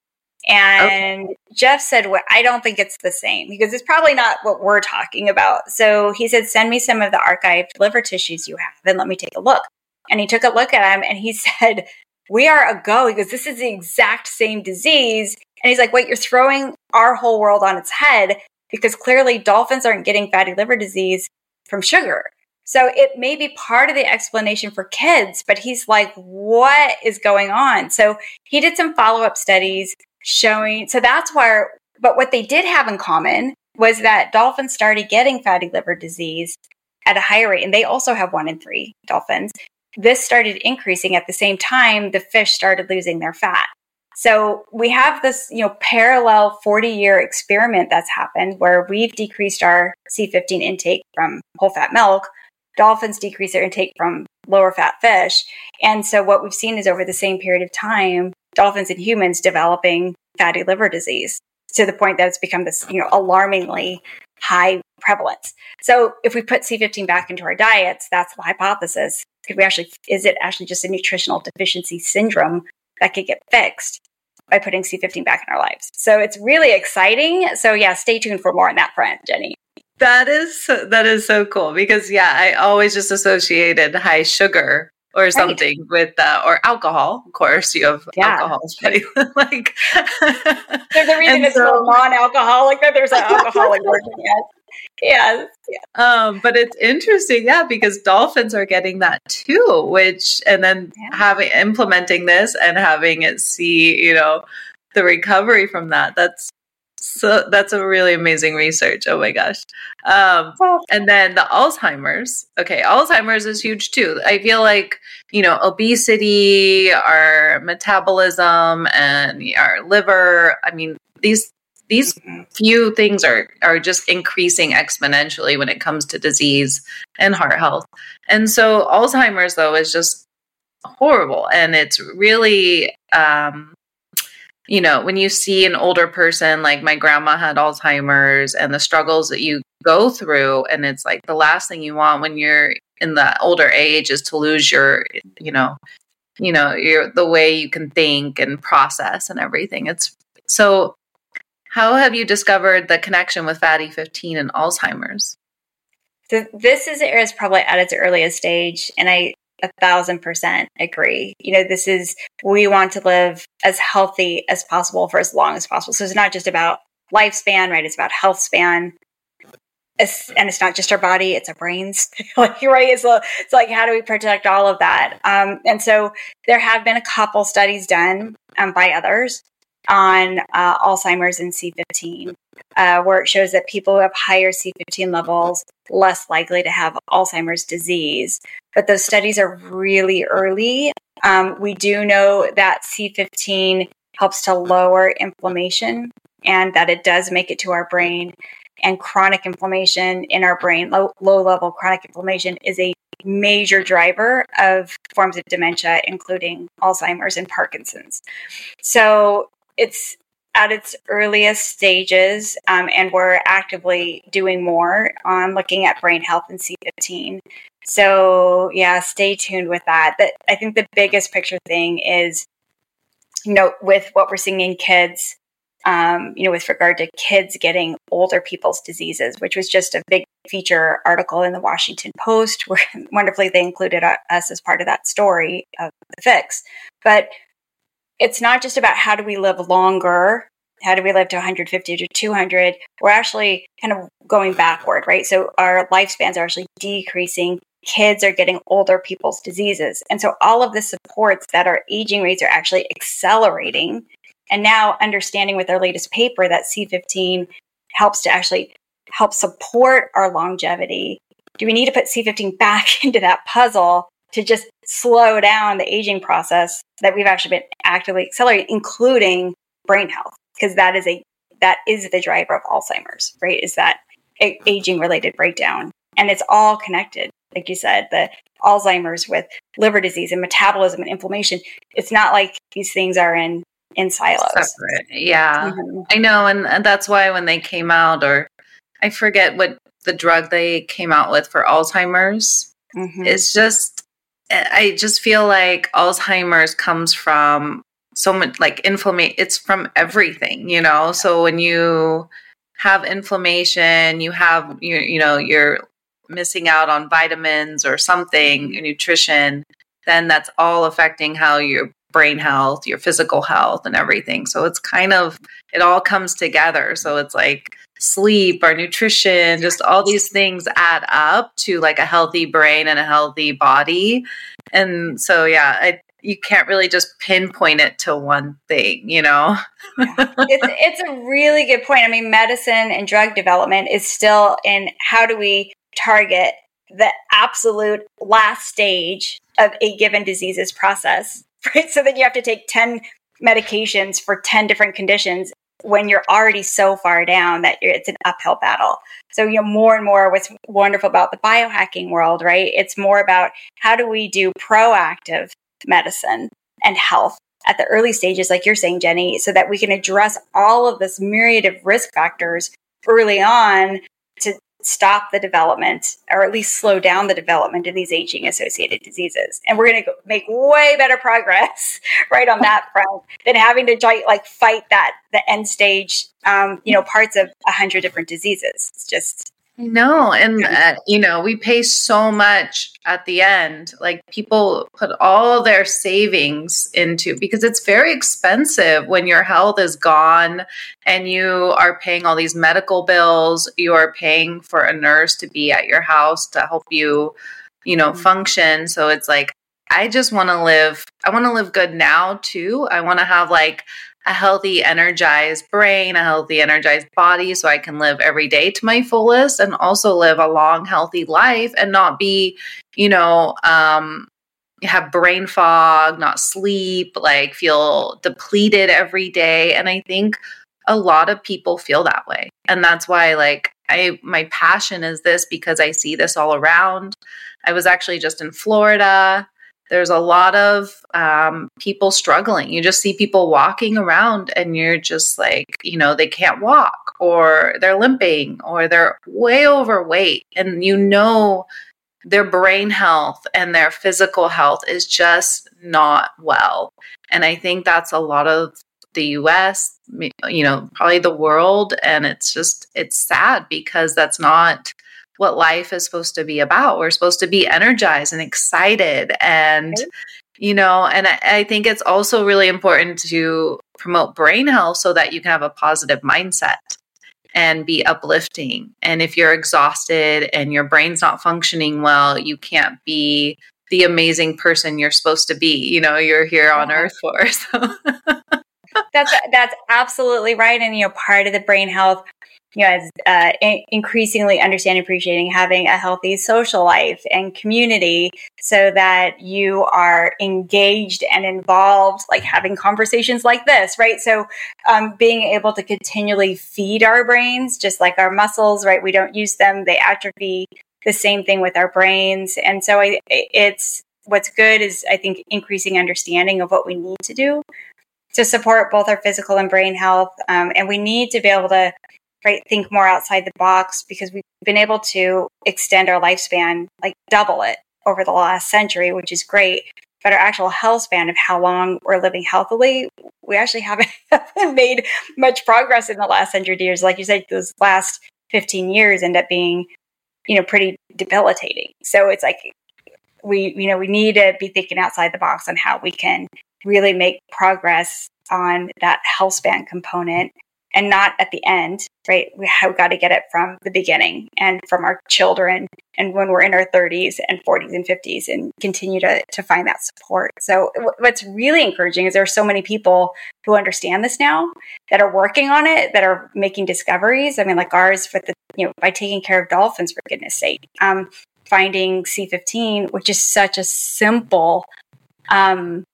And okay. Jeff said, well, I don't think it's the same because it's probably not what we're talking about. So he said, send me some of the archived liver tissues you have and let me take a look. And he took a look at them and he said, we are a go. He goes, this is the exact same disease. And he's like, wait, you're throwing our whole world on its head because clearly dolphins aren't getting fatty liver disease from sugar. So it may be part of the explanation for kids, but he's like, what is going on? So he did some follow up studies showing. So that's where, but what they did have in common was that dolphins started getting fatty liver disease at a higher rate. And they also have one in three dolphins. This started increasing at the same time the fish started losing their fat. So we have this, you know, parallel 40 year experiment that's happened where we've decreased our C15 intake from whole fat milk. Dolphins decrease their intake from lower fat fish. And so what we've seen is over the same period of time, dolphins and humans developing fatty liver disease to the point that it's become this, you know, alarmingly high prevalence. So if we put C15 back into our diets, that's the hypothesis. Could we actually, is it actually just a nutritional deficiency syndrome that could get fixed by putting C15 back in our lives? So it's really exciting. So yeah, stay tuned for more on that front, Jenny. That is that is so cool because yeah, I always just associated high sugar or something right. with uh, or alcohol. Of course, you have yeah. alcohol, like there's a reason it's so, non-alcoholic that there's an alcoholic version. Yes. Yes. Yeah. Um, but it's interesting, yeah, because dolphins are getting that too, which and then yeah. having implementing this and having it see, you know, the recovery from that. That's so that's a really amazing research. Oh my gosh. Um, and then the Alzheimer's. Okay, Alzheimer's is huge too. I feel like, you know, obesity, our metabolism, and our liver. I mean, these these mm-hmm. few things are are just increasing exponentially when it comes to disease and heart health. And so Alzheimer's though is just horrible and it's really um, you know, when you see an older person, like my grandma had Alzheimer's and the struggles that you go through, and it's like the last thing you want when you're in the older age is to lose your, you know, you know, your the way you can think and process and everything. It's so How have you discovered the connection with fatty 15 and Alzheimer's? So this is is probably at its earliest stage, and I a thousand percent agree. You know, this is we want to live as healthy as possible for as long as possible. So it's not just about lifespan, right? It's about health span. It's, and it's not just our body; it's our brains. like right, it's, it's like how do we protect all of that? Um, and so there have been a couple studies done um, by others on uh, Alzheimer's and C15, uh, where it shows that people who have higher C15 levels less likely to have Alzheimer's disease. But those studies are really early. Um, we do know that C15 helps to lower inflammation and that it does make it to our brain. And chronic inflammation in our brain, low, low level chronic inflammation, is a major driver of forms of dementia, including Alzheimer's and Parkinson's. So it's at its earliest stages, um, and we're actively doing more on looking at brain health in C15. So, yeah, stay tuned with that. But I think the biggest picture thing is, you know, with what we're seeing in kids, um, you know, with regard to kids getting older people's diseases, which was just a big feature article in the Washington Post, where wonderfully they included us as part of that story of the fix. But it's not just about how do we live longer how do we live to 150 to 200 we're actually kind of going backward right? So our lifespans are actually decreasing. Kids are getting older people's diseases. And so all of this supports that our aging rates are actually accelerating. And now understanding with our latest paper that c15 helps to actually help support our longevity. Do we need to put c15 back into that puzzle to just slow down the aging process that we've actually been actively accelerating, including brain health, because that is a that is the driver of Alzheimer's, right? Is that aging related breakdown, and it's all connected. Like you said, the Alzheimer's with liver disease and metabolism and inflammation. It's not like these things are in in silos. Separate. Yeah, mm-hmm. I know, and, and that's why when they came out, or I forget what the drug they came out with for Alzheimer's. Mm-hmm. It's just I just feel like Alzheimer's comes from so much like inflammation. It's from everything, you know. So when you have inflammation, you have you you know you're missing out on vitamins or something, your nutrition, then that's all affecting how your brain health, your physical health, and everything. So it's kind of it all comes together. So it's like sleep, our nutrition, just all these things add up to like a healthy brain and a healthy body. And so, yeah, I, you can't really just pinpoint it to one thing, you know? it's, it's a really good point. I mean, medicine and drug development is still in how do we target the absolute last stage of a given disease's process, right? So then you have to take 10 medications for 10 different conditions when you're already so far down that it's an uphill battle. So, you know, more and more what's wonderful about the biohacking world, right? It's more about how do we do proactive medicine and health at the early stages, like you're saying, Jenny, so that we can address all of this myriad of risk factors early on stop the development or at least slow down the development of these aging associated diseases. And we're going to make way better progress right on that front than having to like fight that the end stage, um, you know, parts of a hundred different diseases. It's just no, and uh, you know, we pay so much at the end. Like people put all their savings into because it's very expensive when your health is gone and you are paying all these medical bills, you are paying for a nurse to be at your house to help you, you know, mm-hmm. function. So it's like I just want to live I want to live good now too. I want to have like a healthy, energized brain, a healthy, energized body, so I can live every day to my fullest and also live a long, healthy life and not be, you know, um, have brain fog, not sleep, like feel depleted every day. And I think a lot of people feel that way. And that's why, like, I, my passion is this because I see this all around. I was actually just in Florida there's a lot of um, people struggling. You just see people walking around and you're just like, you know, they can't walk or they're limping or they're way overweight. And you know, their brain health and their physical health is just not well. And I think that's a lot of the US, you know, probably the world. And it's just, it's sad because that's not what life is supposed to be about. We're supposed to be energized and excited. And, you know, and I, I think it's also really important to promote brain health so that you can have a positive mindset and be uplifting. And if you're exhausted and your brain's not functioning well, you can't be the amazing person you're supposed to be. You know, you're here on earth for. So that's that's absolutely right. And you know, part of the brain health you know, as uh, in- increasingly understanding, appreciating having a healthy social life and community so that you are engaged and involved, like having conversations like this, right? So, um, being able to continually feed our brains, just like our muscles, right? We don't use them, they atrophy. The same thing with our brains. And so, I, it's what's good is, I think, increasing understanding of what we need to do to support both our physical and brain health. Um, and we need to be able to right think more outside the box because we've been able to extend our lifespan like double it over the last century which is great. But our actual health span of how long we're living healthily we actually haven't, made much progress in the last hundred years. Like you said those last 15 years end up being you know pretty debilitating. So it's like we you know we need to be thinking outside the box on how we can really make progress on that health span component and not at the end, right? We have got to get it from the beginning and from our children and when we're in our 30s and 40s and 50s and continue to, to find that support. So, what's really encouraging is there are so many people who understand this now that are working on it, that are making discoveries. I mean, like ours with the, you know, by taking care of dolphins, for goodness sake, um, finding C15, which is such a simple um,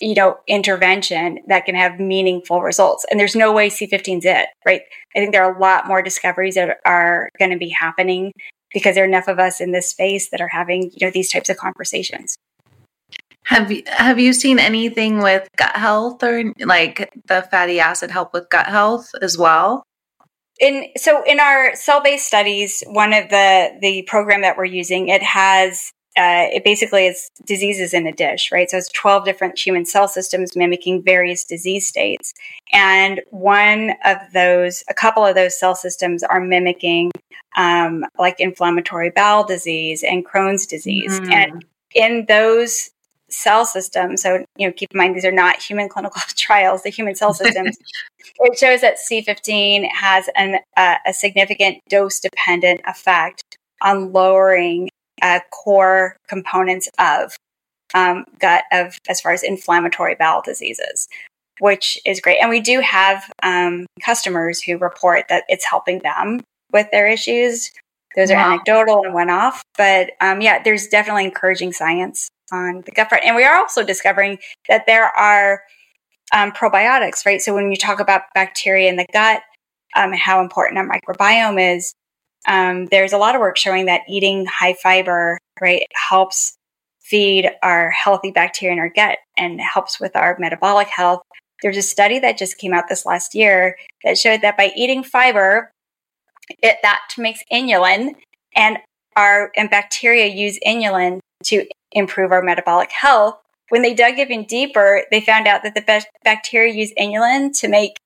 you know, intervention that can have meaningful results. And there's no way C15 is it, right? I think there are a lot more discoveries that are going to be happening because there are enough of us in this space that are having, you know, these types of conversations. Have you have you seen anything with gut health or like the fatty acid help with gut health as well? In so in our cell-based studies, one of the the program that we're using, it has uh, it basically is diseases in a dish, right? So it's 12 different human cell systems mimicking various disease states. And one of those, a couple of those cell systems are mimicking um, like inflammatory bowel disease and Crohn's disease. Mm. And in those cell systems, so, you know, keep in mind these are not human clinical trials, the human cell systems, it shows that C15 has an, uh, a significant dose dependent effect on lowering uh, core components of um, gut of as far as inflammatory bowel diseases, which is great. And we do have um, customers who report that it's helping them with their issues. Those are wow. anecdotal and one off, but um, yeah, there's definitely encouraging science on the gut front. And we are also discovering that there are um, probiotics, right? So when you talk about bacteria in the gut, um, how important our microbiome is, um, there's a lot of work showing that eating high fiber, right, helps feed our healthy bacteria in our gut and helps with our metabolic health. There's a study that just came out this last year that showed that by eating fiber, it that makes inulin and our and bacteria use inulin to improve our metabolic health. When they dug even deeper, they found out that the best bacteria use inulin to make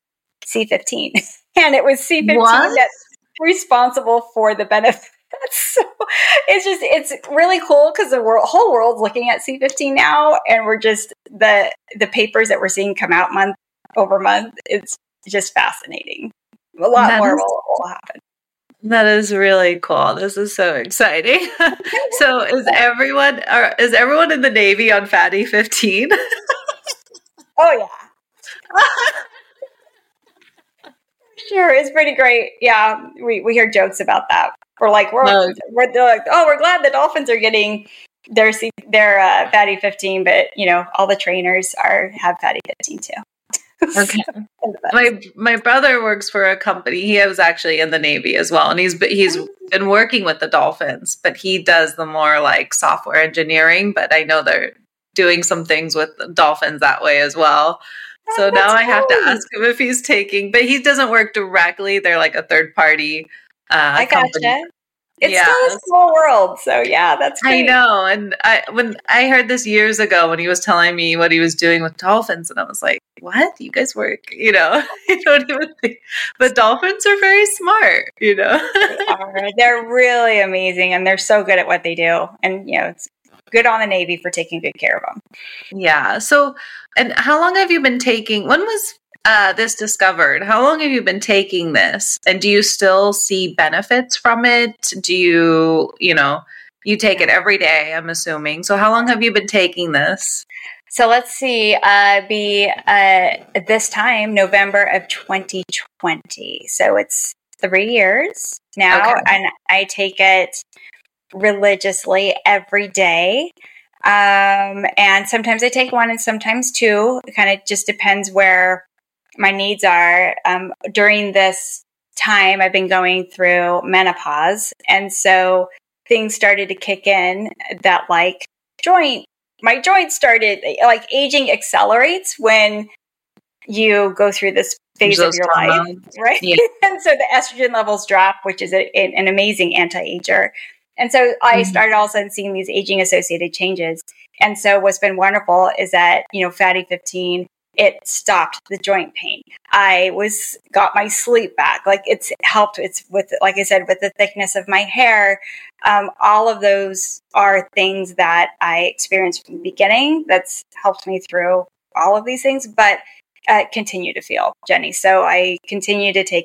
C15. and it was C15 what? that responsible for the benefits. So it's just it's really cool because the world, whole world's looking at C15 now, and we're just the the papers that we're seeing come out month over month. It's just fascinating. A lot that more is, will, will happen. That is really cool. This is so exciting. so is everyone are, is everyone in the Navy on Fatty 15? oh yeah. Sure, it's pretty great. Yeah, we, we hear jokes about that. We're like, we're, no. we're like, oh, we're glad the Dolphins are getting their their uh, fatty 15, but you know, all the trainers are have fatty 15 too. Okay. my my brother works for a company. He was actually in the Navy as well, and he's he's been working with the Dolphins, but he does the more like software engineering. But I know they're doing some things with Dolphins that way as well. So now I have to ask him if he's taking, but he doesn't work directly. They're like a third party. Uh, I gotcha. Company. it's yes. still a small world. So yeah, that's great. I know. And I when I heard this years ago when he was telling me what he was doing with dolphins, and I was like, "What? You guys work? You know? I don't even think." But dolphins are very smart. You know, they are. They're really amazing, and they're so good at what they do. And you know, it's good on the Navy for taking good care of them. Yeah. So, and how long have you been taking? When was uh, this discovered? How long have you been taking this? And do you still see benefits from it? Do you, you know, you take it every day, I'm assuming. So how long have you been taking this? So let's see, uh, be uh, this time, November of 2020. So it's three years now, okay. and I take it religiously every day. Um, and sometimes I take one and sometimes two. It kind of just depends where my needs are. Um, during this time, I've been going through menopause. And so things started to kick in that, like, joint, my joints started, like, aging accelerates when you go through this phase Those of your life, right? Yeah. and so the estrogen levels drop, which is a, an amazing anti ager. And so I mm-hmm. started all of a sudden seeing these aging associated changes. And so what's been wonderful is that, you know, fatty 15 it stopped the joint pain. I was got my sleep back. Like it's helped. It's with, like I said, with the thickness of my hair. Um, all of those are things that I experienced from the beginning. That's helped me through all of these things, but uh, continue to feel, Jenny. So I continue to take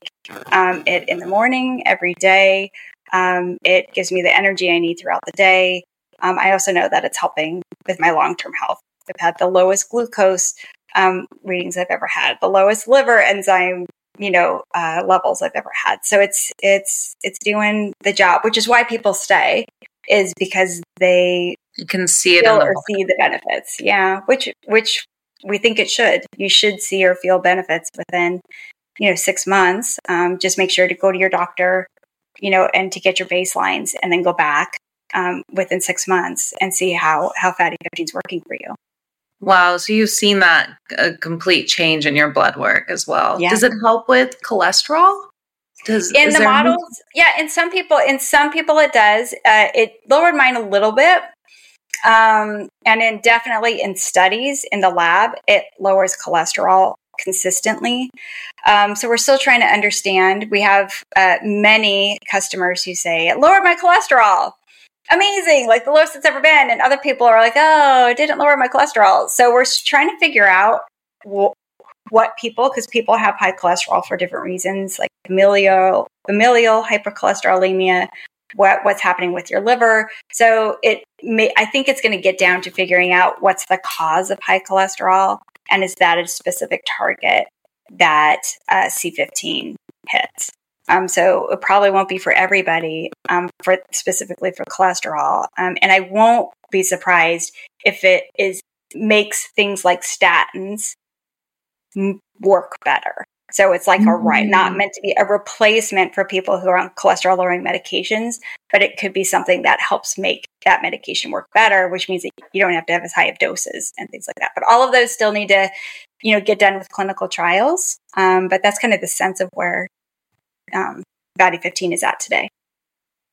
um, it in the morning every day. Um, it gives me the energy I need throughout the day. Um, I also know that it's helping with my long term health. I've had the lowest glucose um, readings I've ever had, the lowest liver enzyme, you know, uh, levels I've ever had. So it's it's it's doing the job, which is why people stay, is because they you can see it or see the benefits. Yeah, which which we think it should. You should see or feel benefits within you know six months. Um, just make sure to go to your doctor, you know, and to get your baselines, and then go back um, within six months and see how how fatty 15 is working for you. Wow. So you've seen that a complete change in your blood work as well. Yeah. Does it help with cholesterol? Does in the models? Any- yeah, in some people, in some people it does. Uh, it lowered mine a little bit, um, and then definitely in studies in the lab, it lowers cholesterol consistently. Um, so we're still trying to understand. We have uh, many customers who say it lowered my cholesterol amazing, like the lowest it's ever been. And other people are like, oh, it didn't lower my cholesterol. So we're trying to figure out wh- what people, because people have high cholesterol for different reasons, like familial, familial hypercholesterolemia, what, what's happening with your liver. So it may, I think it's going to get down to figuring out what's the cause of high cholesterol and is that a specific target that uh, C15 hits. Um, so it probably won't be for everybody, um, for specifically for cholesterol. Um, and I won't be surprised if it is makes things like statins work better. So it's like mm-hmm. a right, not meant to be a replacement for people who are on cholesterol lowering medications, but it could be something that helps make that medication work better, which means that you don't have to have as high of doses and things like that. But all of those still need to, you know, get done with clinical trials. Um, but that's kind of the sense of where um, Fatty 15 is at today.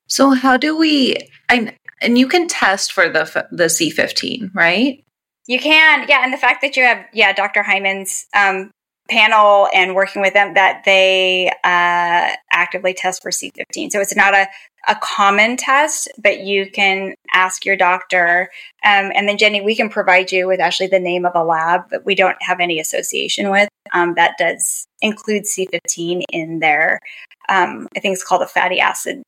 So how do we? and and you can test for the the C15, right? You can, yeah. And the fact that you have, yeah, Dr. Hyman's um, panel and working with them, that they uh, actively test for C15. So it's not a a common test, but you can ask your doctor. Um, and then, Jenny, we can provide you with actually the name of a lab that we don't have any association with um, that does include C15 in there. Um, I think it's called a fatty acid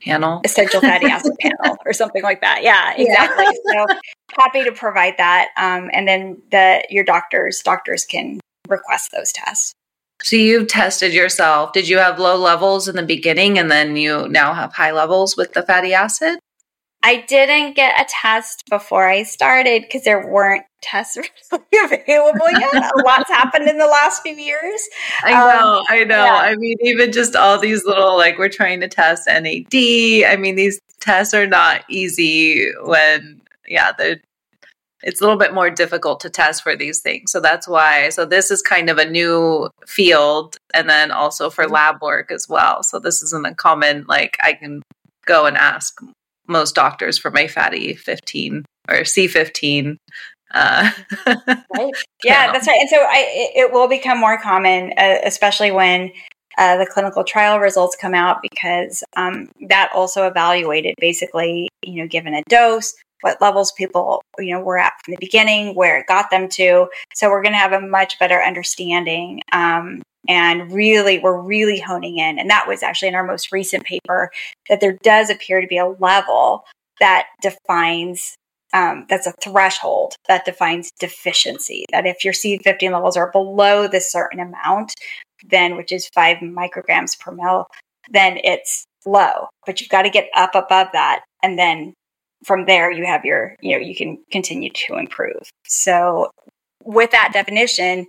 panel, essential fatty acid panel, or something like that. Yeah, exactly. Yeah. so happy to provide that. Um, and then the your doctors doctors can request those tests. So you've tested yourself. Did you have low levels in the beginning and then you now have high levels with the fatty acid? I didn't get a test before I started because there weren't tests really available yet. a lot's happened in the last few years. I know, um, I know. Yeah. I mean, even just all these little, like, we're trying to test NAD. I mean, these tests are not easy when, yeah, they're it's a little bit more difficult to test for these things. So that's why. So this is kind of a new field, and then also for mm-hmm. lab work as well. So this isn't a common like I can go and ask most doctors for my fatty 15 or C15. Uh, right. Yeah, that's right. And so I, it will become more common, uh, especially when uh, the clinical trial results come out, because um, that also evaluated basically, you know, given a dose, what levels people, you know, were at from the beginning, where it got them to. So we're going to have a much better understanding. Um, and really, we're really honing in. And that was actually in our most recent paper that there does appear to be a level that defines um, that's a threshold that defines deficiency. That if your C15 levels are below this certain amount, then which is five micrograms per mil, then it's low. But you've got to get up above that, and then from there you have your, you know, you can continue to improve. So with that definition,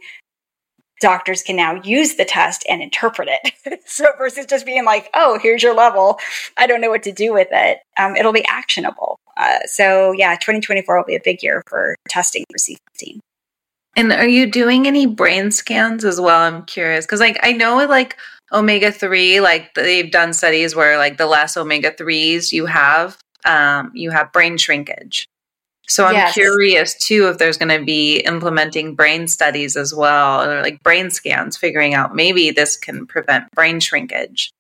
doctors can now use the test and interpret it. so versus just being like, oh, here's your level. I don't know what to do with it. Um, it'll be actionable. Uh, so yeah, 2024 will be a big year for testing for C15. And are you doing any brain scans as well? I'm curious because like I know like omega 3 like they've done studies where like the less omega 3s you have um, you have brain shrinkage so I'm yes. curious too if there's going to be implementing brain studies as well, or like brain scans, figuring out maybe this can prevent brain shrinkage.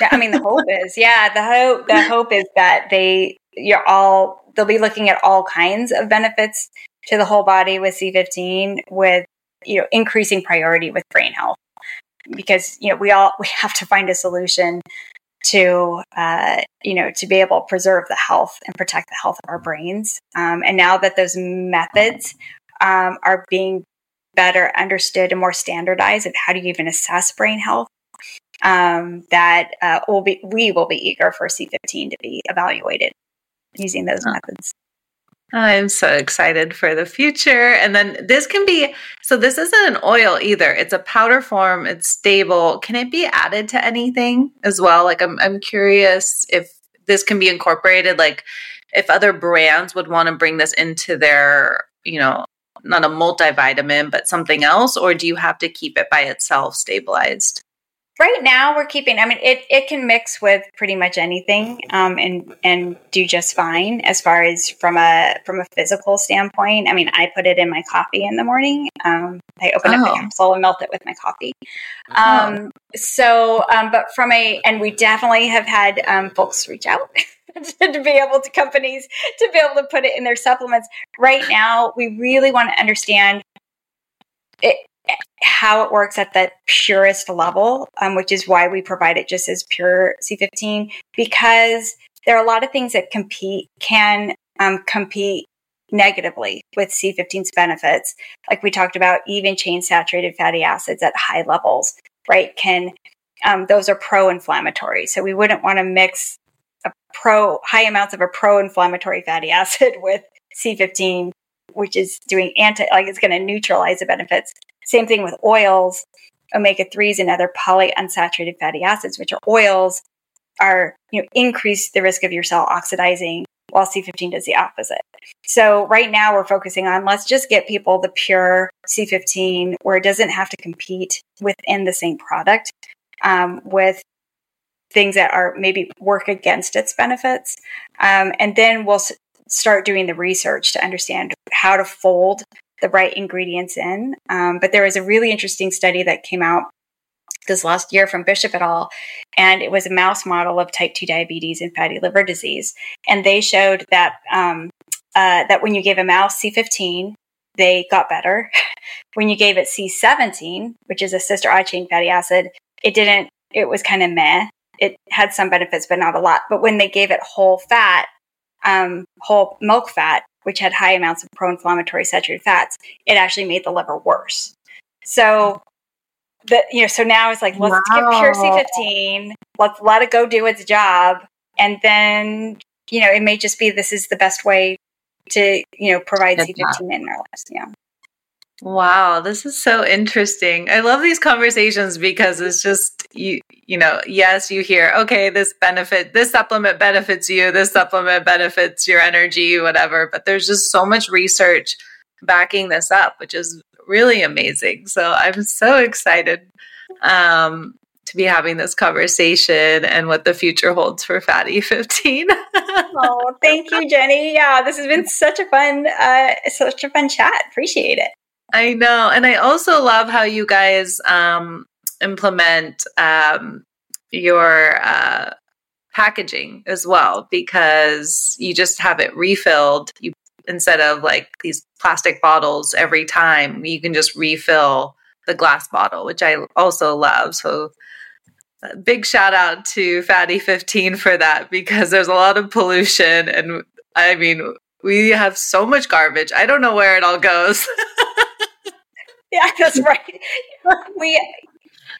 Yeah, I mean the hope is, yeah, the hope the hope is that they you're all they'll be looking at all kinds of benefits to the whole body with C15 with you know increasing priority with brain health because you know we all we have to find a solution to uh, you know to be able to preserve the health and protect the health of our brains. Um, and now that those methods um, are being better understood and more standardized and how do you even assess brain health um, that uh, will be we will be eager for c15 to be evaluated using those methods I'm so excited for the future. And then this can be so this isn't an oil either. It's a powder form, it's stable. Can it be added to anything as well? Like I'm I'm curious if this can be incorporated like if other brands would want to bring this into their, you know, not a multivitamin but something else or do you have to keep it by itself stabilized? Right now we're keeping i mean it, it can mix with pretty much anything um, and and do just fine as far as from a from a physical standpoint i mean i put it in my coffee in the morning um, i open oh. up the oh. capsule and melt it with my coffee oh. um, so um, but from a and we definitely have had um, folks reach out to be able to companies to be able to put it in their supplements right now we really want to understand it, how it works at the purest level, um, which is why we provide it just as pure C15, because there are a lot of things that compete can um, compete negatively with C15's benefits. Like we talked about, even chain saturated fatty acids at high levels, right? Can um, those are pro-inflammatory, so we wouldn't want to mix a pro high amounts of a pro-inflammatory fatty acid with C15 which is doing anti like it's going to neutralize the benefits same thing with oils, omega 3s and other polyunsaturated fatty acids, which are oils, are you know increase the risk of your cell oxidizing while C15 does the opposite. So right now we're focusing on let's just get people the pure C15 where it doesn't have to compete within the same product um, with things that are maybe work against its benefits. Um, and then we'll s- start doing the research to understand how to fold the right ingredients in. Um, but there was a really interesting study that came out this last year from Bishop et al. And it was a mouse model of type 2 diabetes and fatty liver disease. And they showed that, um, uh, that when you gave a mouse C15, they got better. when you gave it C17, which is a sister odd chain fatty acid, it didn't, it was kind of meh. It had some benefits, but not a lot. But when they gave it whole fat, um, whole milk fat, which had high amounts of pro inflammatory saturated fats, it actually made the liver worse. So, the, you know, so now it's like, let's wow. give Pure C15, let's let it go do its job. And then, you know, it may just be this is the best way to, you know, provide C15 in our lives. Yeah. Wow, this is so interesting. I love these conversations because it's just you you know, yes, you hear, okay, this benefit, this supplement benefits you, this supplement benefits your energy, whatever, but there's just so much research backing this up, which is really amazing. So I'm so excited. Um to be having this conversation and what the future holds for Fatty 15. oh, thank you, Jenny. Yeah, this has been such a fun, uh, such a fun chat. Appreciate it. I know. And I also love how you guys um, implement um, your uh, packaging as well because you just have it refilled. You instead of like these plastic bottles every time, you can just refill the glass bottle, which I also love. So big shout out to Fatty 15 for that because there's a lot of pollution and I mean we have so much garbage. I don't know where it all goes. yeah, that's right. We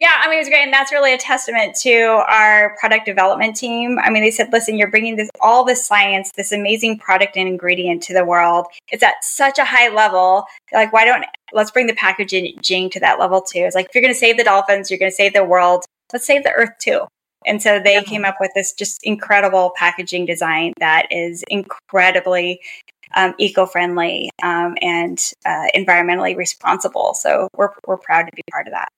yeah, I mean, it was great. And that's really a testament to our product development team. I mean, they said, listen, you're bringing this, all this science, this amazing product and ingredient to the world. It's at such a high level. like, why don't, let's bring the packaging to that level too. It's like, if you're going to save the dolphins, you're going to save the world, let's save the earth too. And so they yeah. came up with this just incredible packaging design that is incredibly um, eco-friendly um, and uh, environmentally responsible. So we're we're proud to be part of that.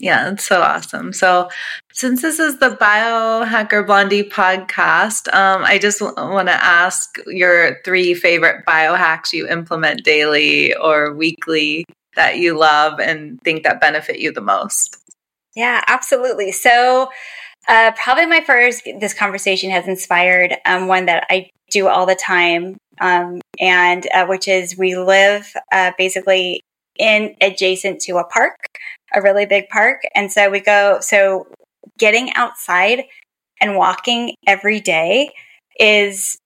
Yeah, it's so awesome. So, since this is the Biohacker Blondie podcast, um, I just w- want to ask your three favorite biohacks you implement daily or weekly that you love and think that benefit you the most. Yeah, absolutely. So, uh, probably my first, this conversation has inspired um, one that I do all the time, um, and uh, which is we live uh, basically in adjacent to a park, a really big park. And so we go, so getting outside and walking every day is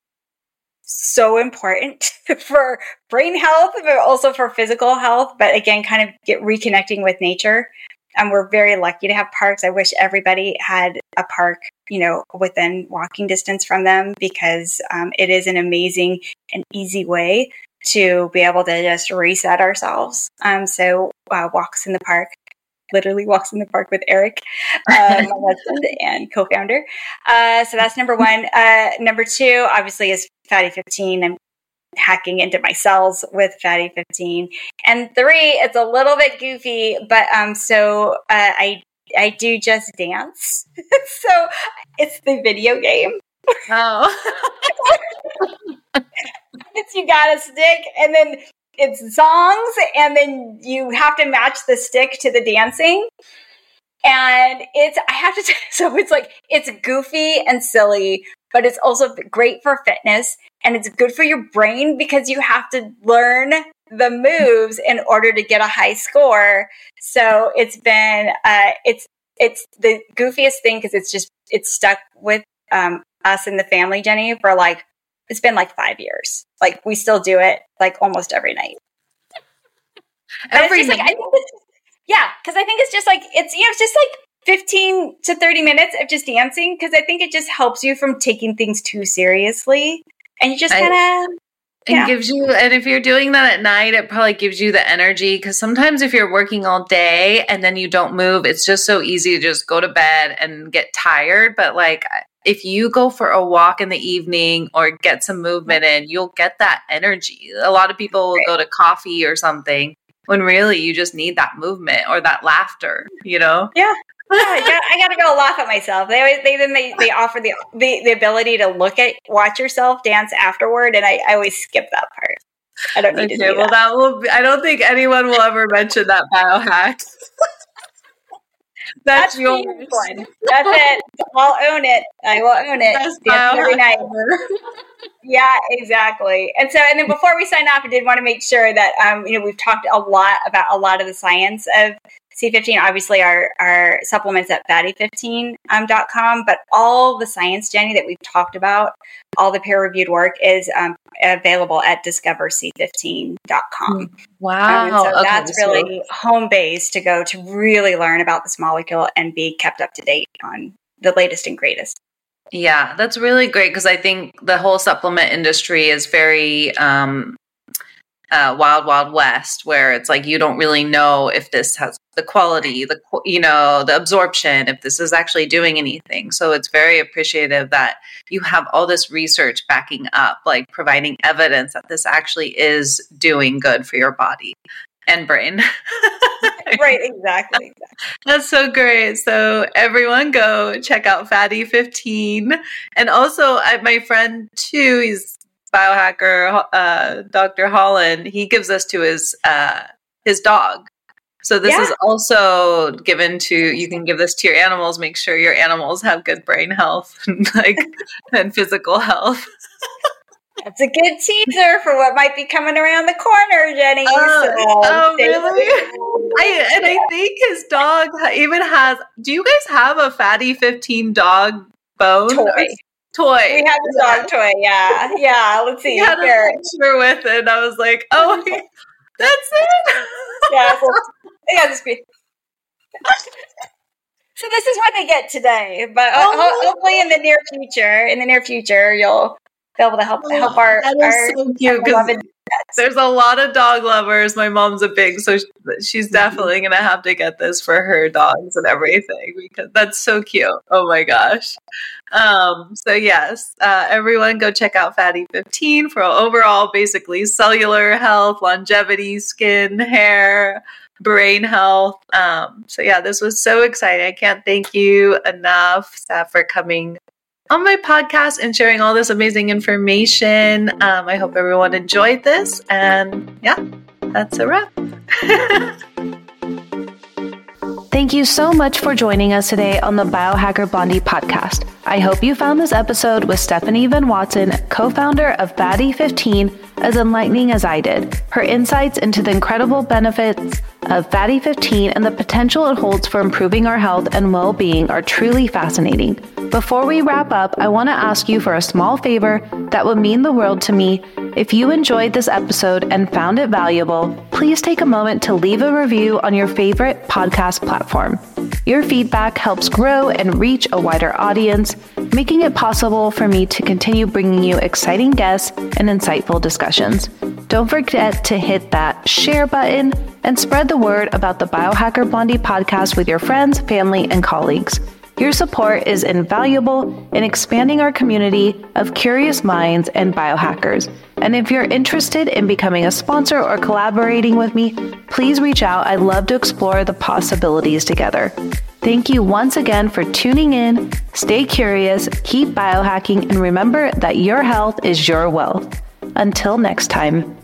so important for brain health, but also for physical health. But again, kind of get reconnecting with nature. And we're very lucky to have parks. I wish everybody had a park, you know, within walking distance from them because um, it is an amazing and easy way to be able to just reset ourselves. Um, so uh, walks in the park, literally walks in the park with Eric, uh, my husband and co-founder. Uh, so that's number one. Uh, number two, obviously, is Fatty 15. I'm hacking into my cells with Fatty 15. And three, it's a little bit goofy, but um, so uh, I I do just dance. so it's the video game. Oh. it's you got a stick and then it's songs and then you have to match the stick to the dancing. And it's i have to say so it's like it's goofy and silly but it's also great for fitness and it's good for your brain because you have to learn the moves in order to get a high score. So it's been uh, it's it's the goofiest thing because it's just it's stuck with um, us in the family jenny for like it's been like five years. Like we still do it like almost every night. every night. Like, I think it's, yeah, because I think it's just like it's you know it's just like 15 to 30 minutes of just dancing because I think it just helps you from taking things too seriously. And you just kind of and yeah. gives you and if you're doing that at night it probably gives you the energy because sometimes if you're working all day and then you don't move it's just so easy to just go to bed and get tired but like if you go for a walk in the evening or get some movement in, you'll get that energy. A lot of people will go to coffee or something when really you just need that movement or that laughter, you know? Yeah. yeah, I got to go laugh at myself. They always, they then they, they offer the, the the ability to look at watch yourself dance afterward, and I, I always skip that part. I don't need okay, to. Do well, that. that will. Be, I don't think anyone will ever mention that biohack. That's, That's yours. One. That's it. I'll own it. I will own it. every night. yeah, exactly. And so, and then before we sign off, I did want to make sure that um, you know we've talked a lot about a lot of the science of C15, obviously, our, our supplements at fatty15.com, um, but all the science, Jenny, that we've talked about, all the peer reviewed work is um, available at discoverc15.com. Wow. Um, so okay, that's so really home base to go to really learn about this molecule and be kept up to date on the latest and greatest. Yeah, that's really great because I think the whole supplement industry is very um, uh, Wild Wild West, where it's like you don't really know if this has the quality, the you know the absorption, if this is actually doing anything. So it's very appreciative that you have all this research backing up, like providing evidence that this actually is doing good for your body. and brain. right, exactly, exactly. That's so great. So everyone go check out Fatty 15. And also I, my friend too, he's biohacker, uh, Dr. Holland. He gives this to his, uh, his dog. So this yeah. is also given to you can give this to your animals. Make sure your animals have good brain health, like and physical health. That's a good teaser for what might be coming around the corner, Jenny. Uh, so oh, really? I, and I think his dog even has. Do you guys have a fatty fifteen dog bone toy? Toy. We have a dog toy. Yeah, yeah. Let's see. He had Here. a picture with it. I was like, oh, that's it. yeah. So, yeah. This be. So this is what they get today, but oh, hopefully in the near future, in the near future, you'll be able to help oh, help our, that is our, so cute, there's a lot of dog lovers. My mom's a big, so she's mm-hmm. definitely gonna have to get this for her dogs and everything because that's so cute. Oh my gosh. Um, so yes, uh, everyone go check out Fatty 15 for overall basically cellular health, longevity, skin, hair, brain health. Um, so yeah, this was so exciting. I can't thank you enough, Steph, for coming on my podcast and sharing all this amazing information. Um, I hope everyone enjoyed this. And yeah, that's a wrap. Thank you so much for joining us today on the Biohacker Blondie podcast. I hope you found this episode with Stephanie Venn Watson, co founder of Fatty 15, as enlightening as I did. Her insights into the incredible benefits of Fatty 15 and the potential it holds for improving our health and well being are truly fascinating. Before we wrap up, I want to ask you for a small favor that would mean the world to me. If you enjoyed this episode and found it valuable, please take a moment to leave a review on your favorite podcast platform. Your feedback helps grow and reach a wider audience, making it possible for me to continue bringing you exciting guests and insightful discussions. Don't forget to hit that share button and spread the word about the Biohacker Blondie podcast with your friends, family, and colleagues. Your support is invaluable in expanding our community of curious minds and biohackers. And if you're interested in becoming a sponsor or collaborating with me, please reach out. I'd love to explore the possibilities together. Thank you once again for tuning in. Stay curious, keep biohacking, and remember that your health is your wealth. Until next time.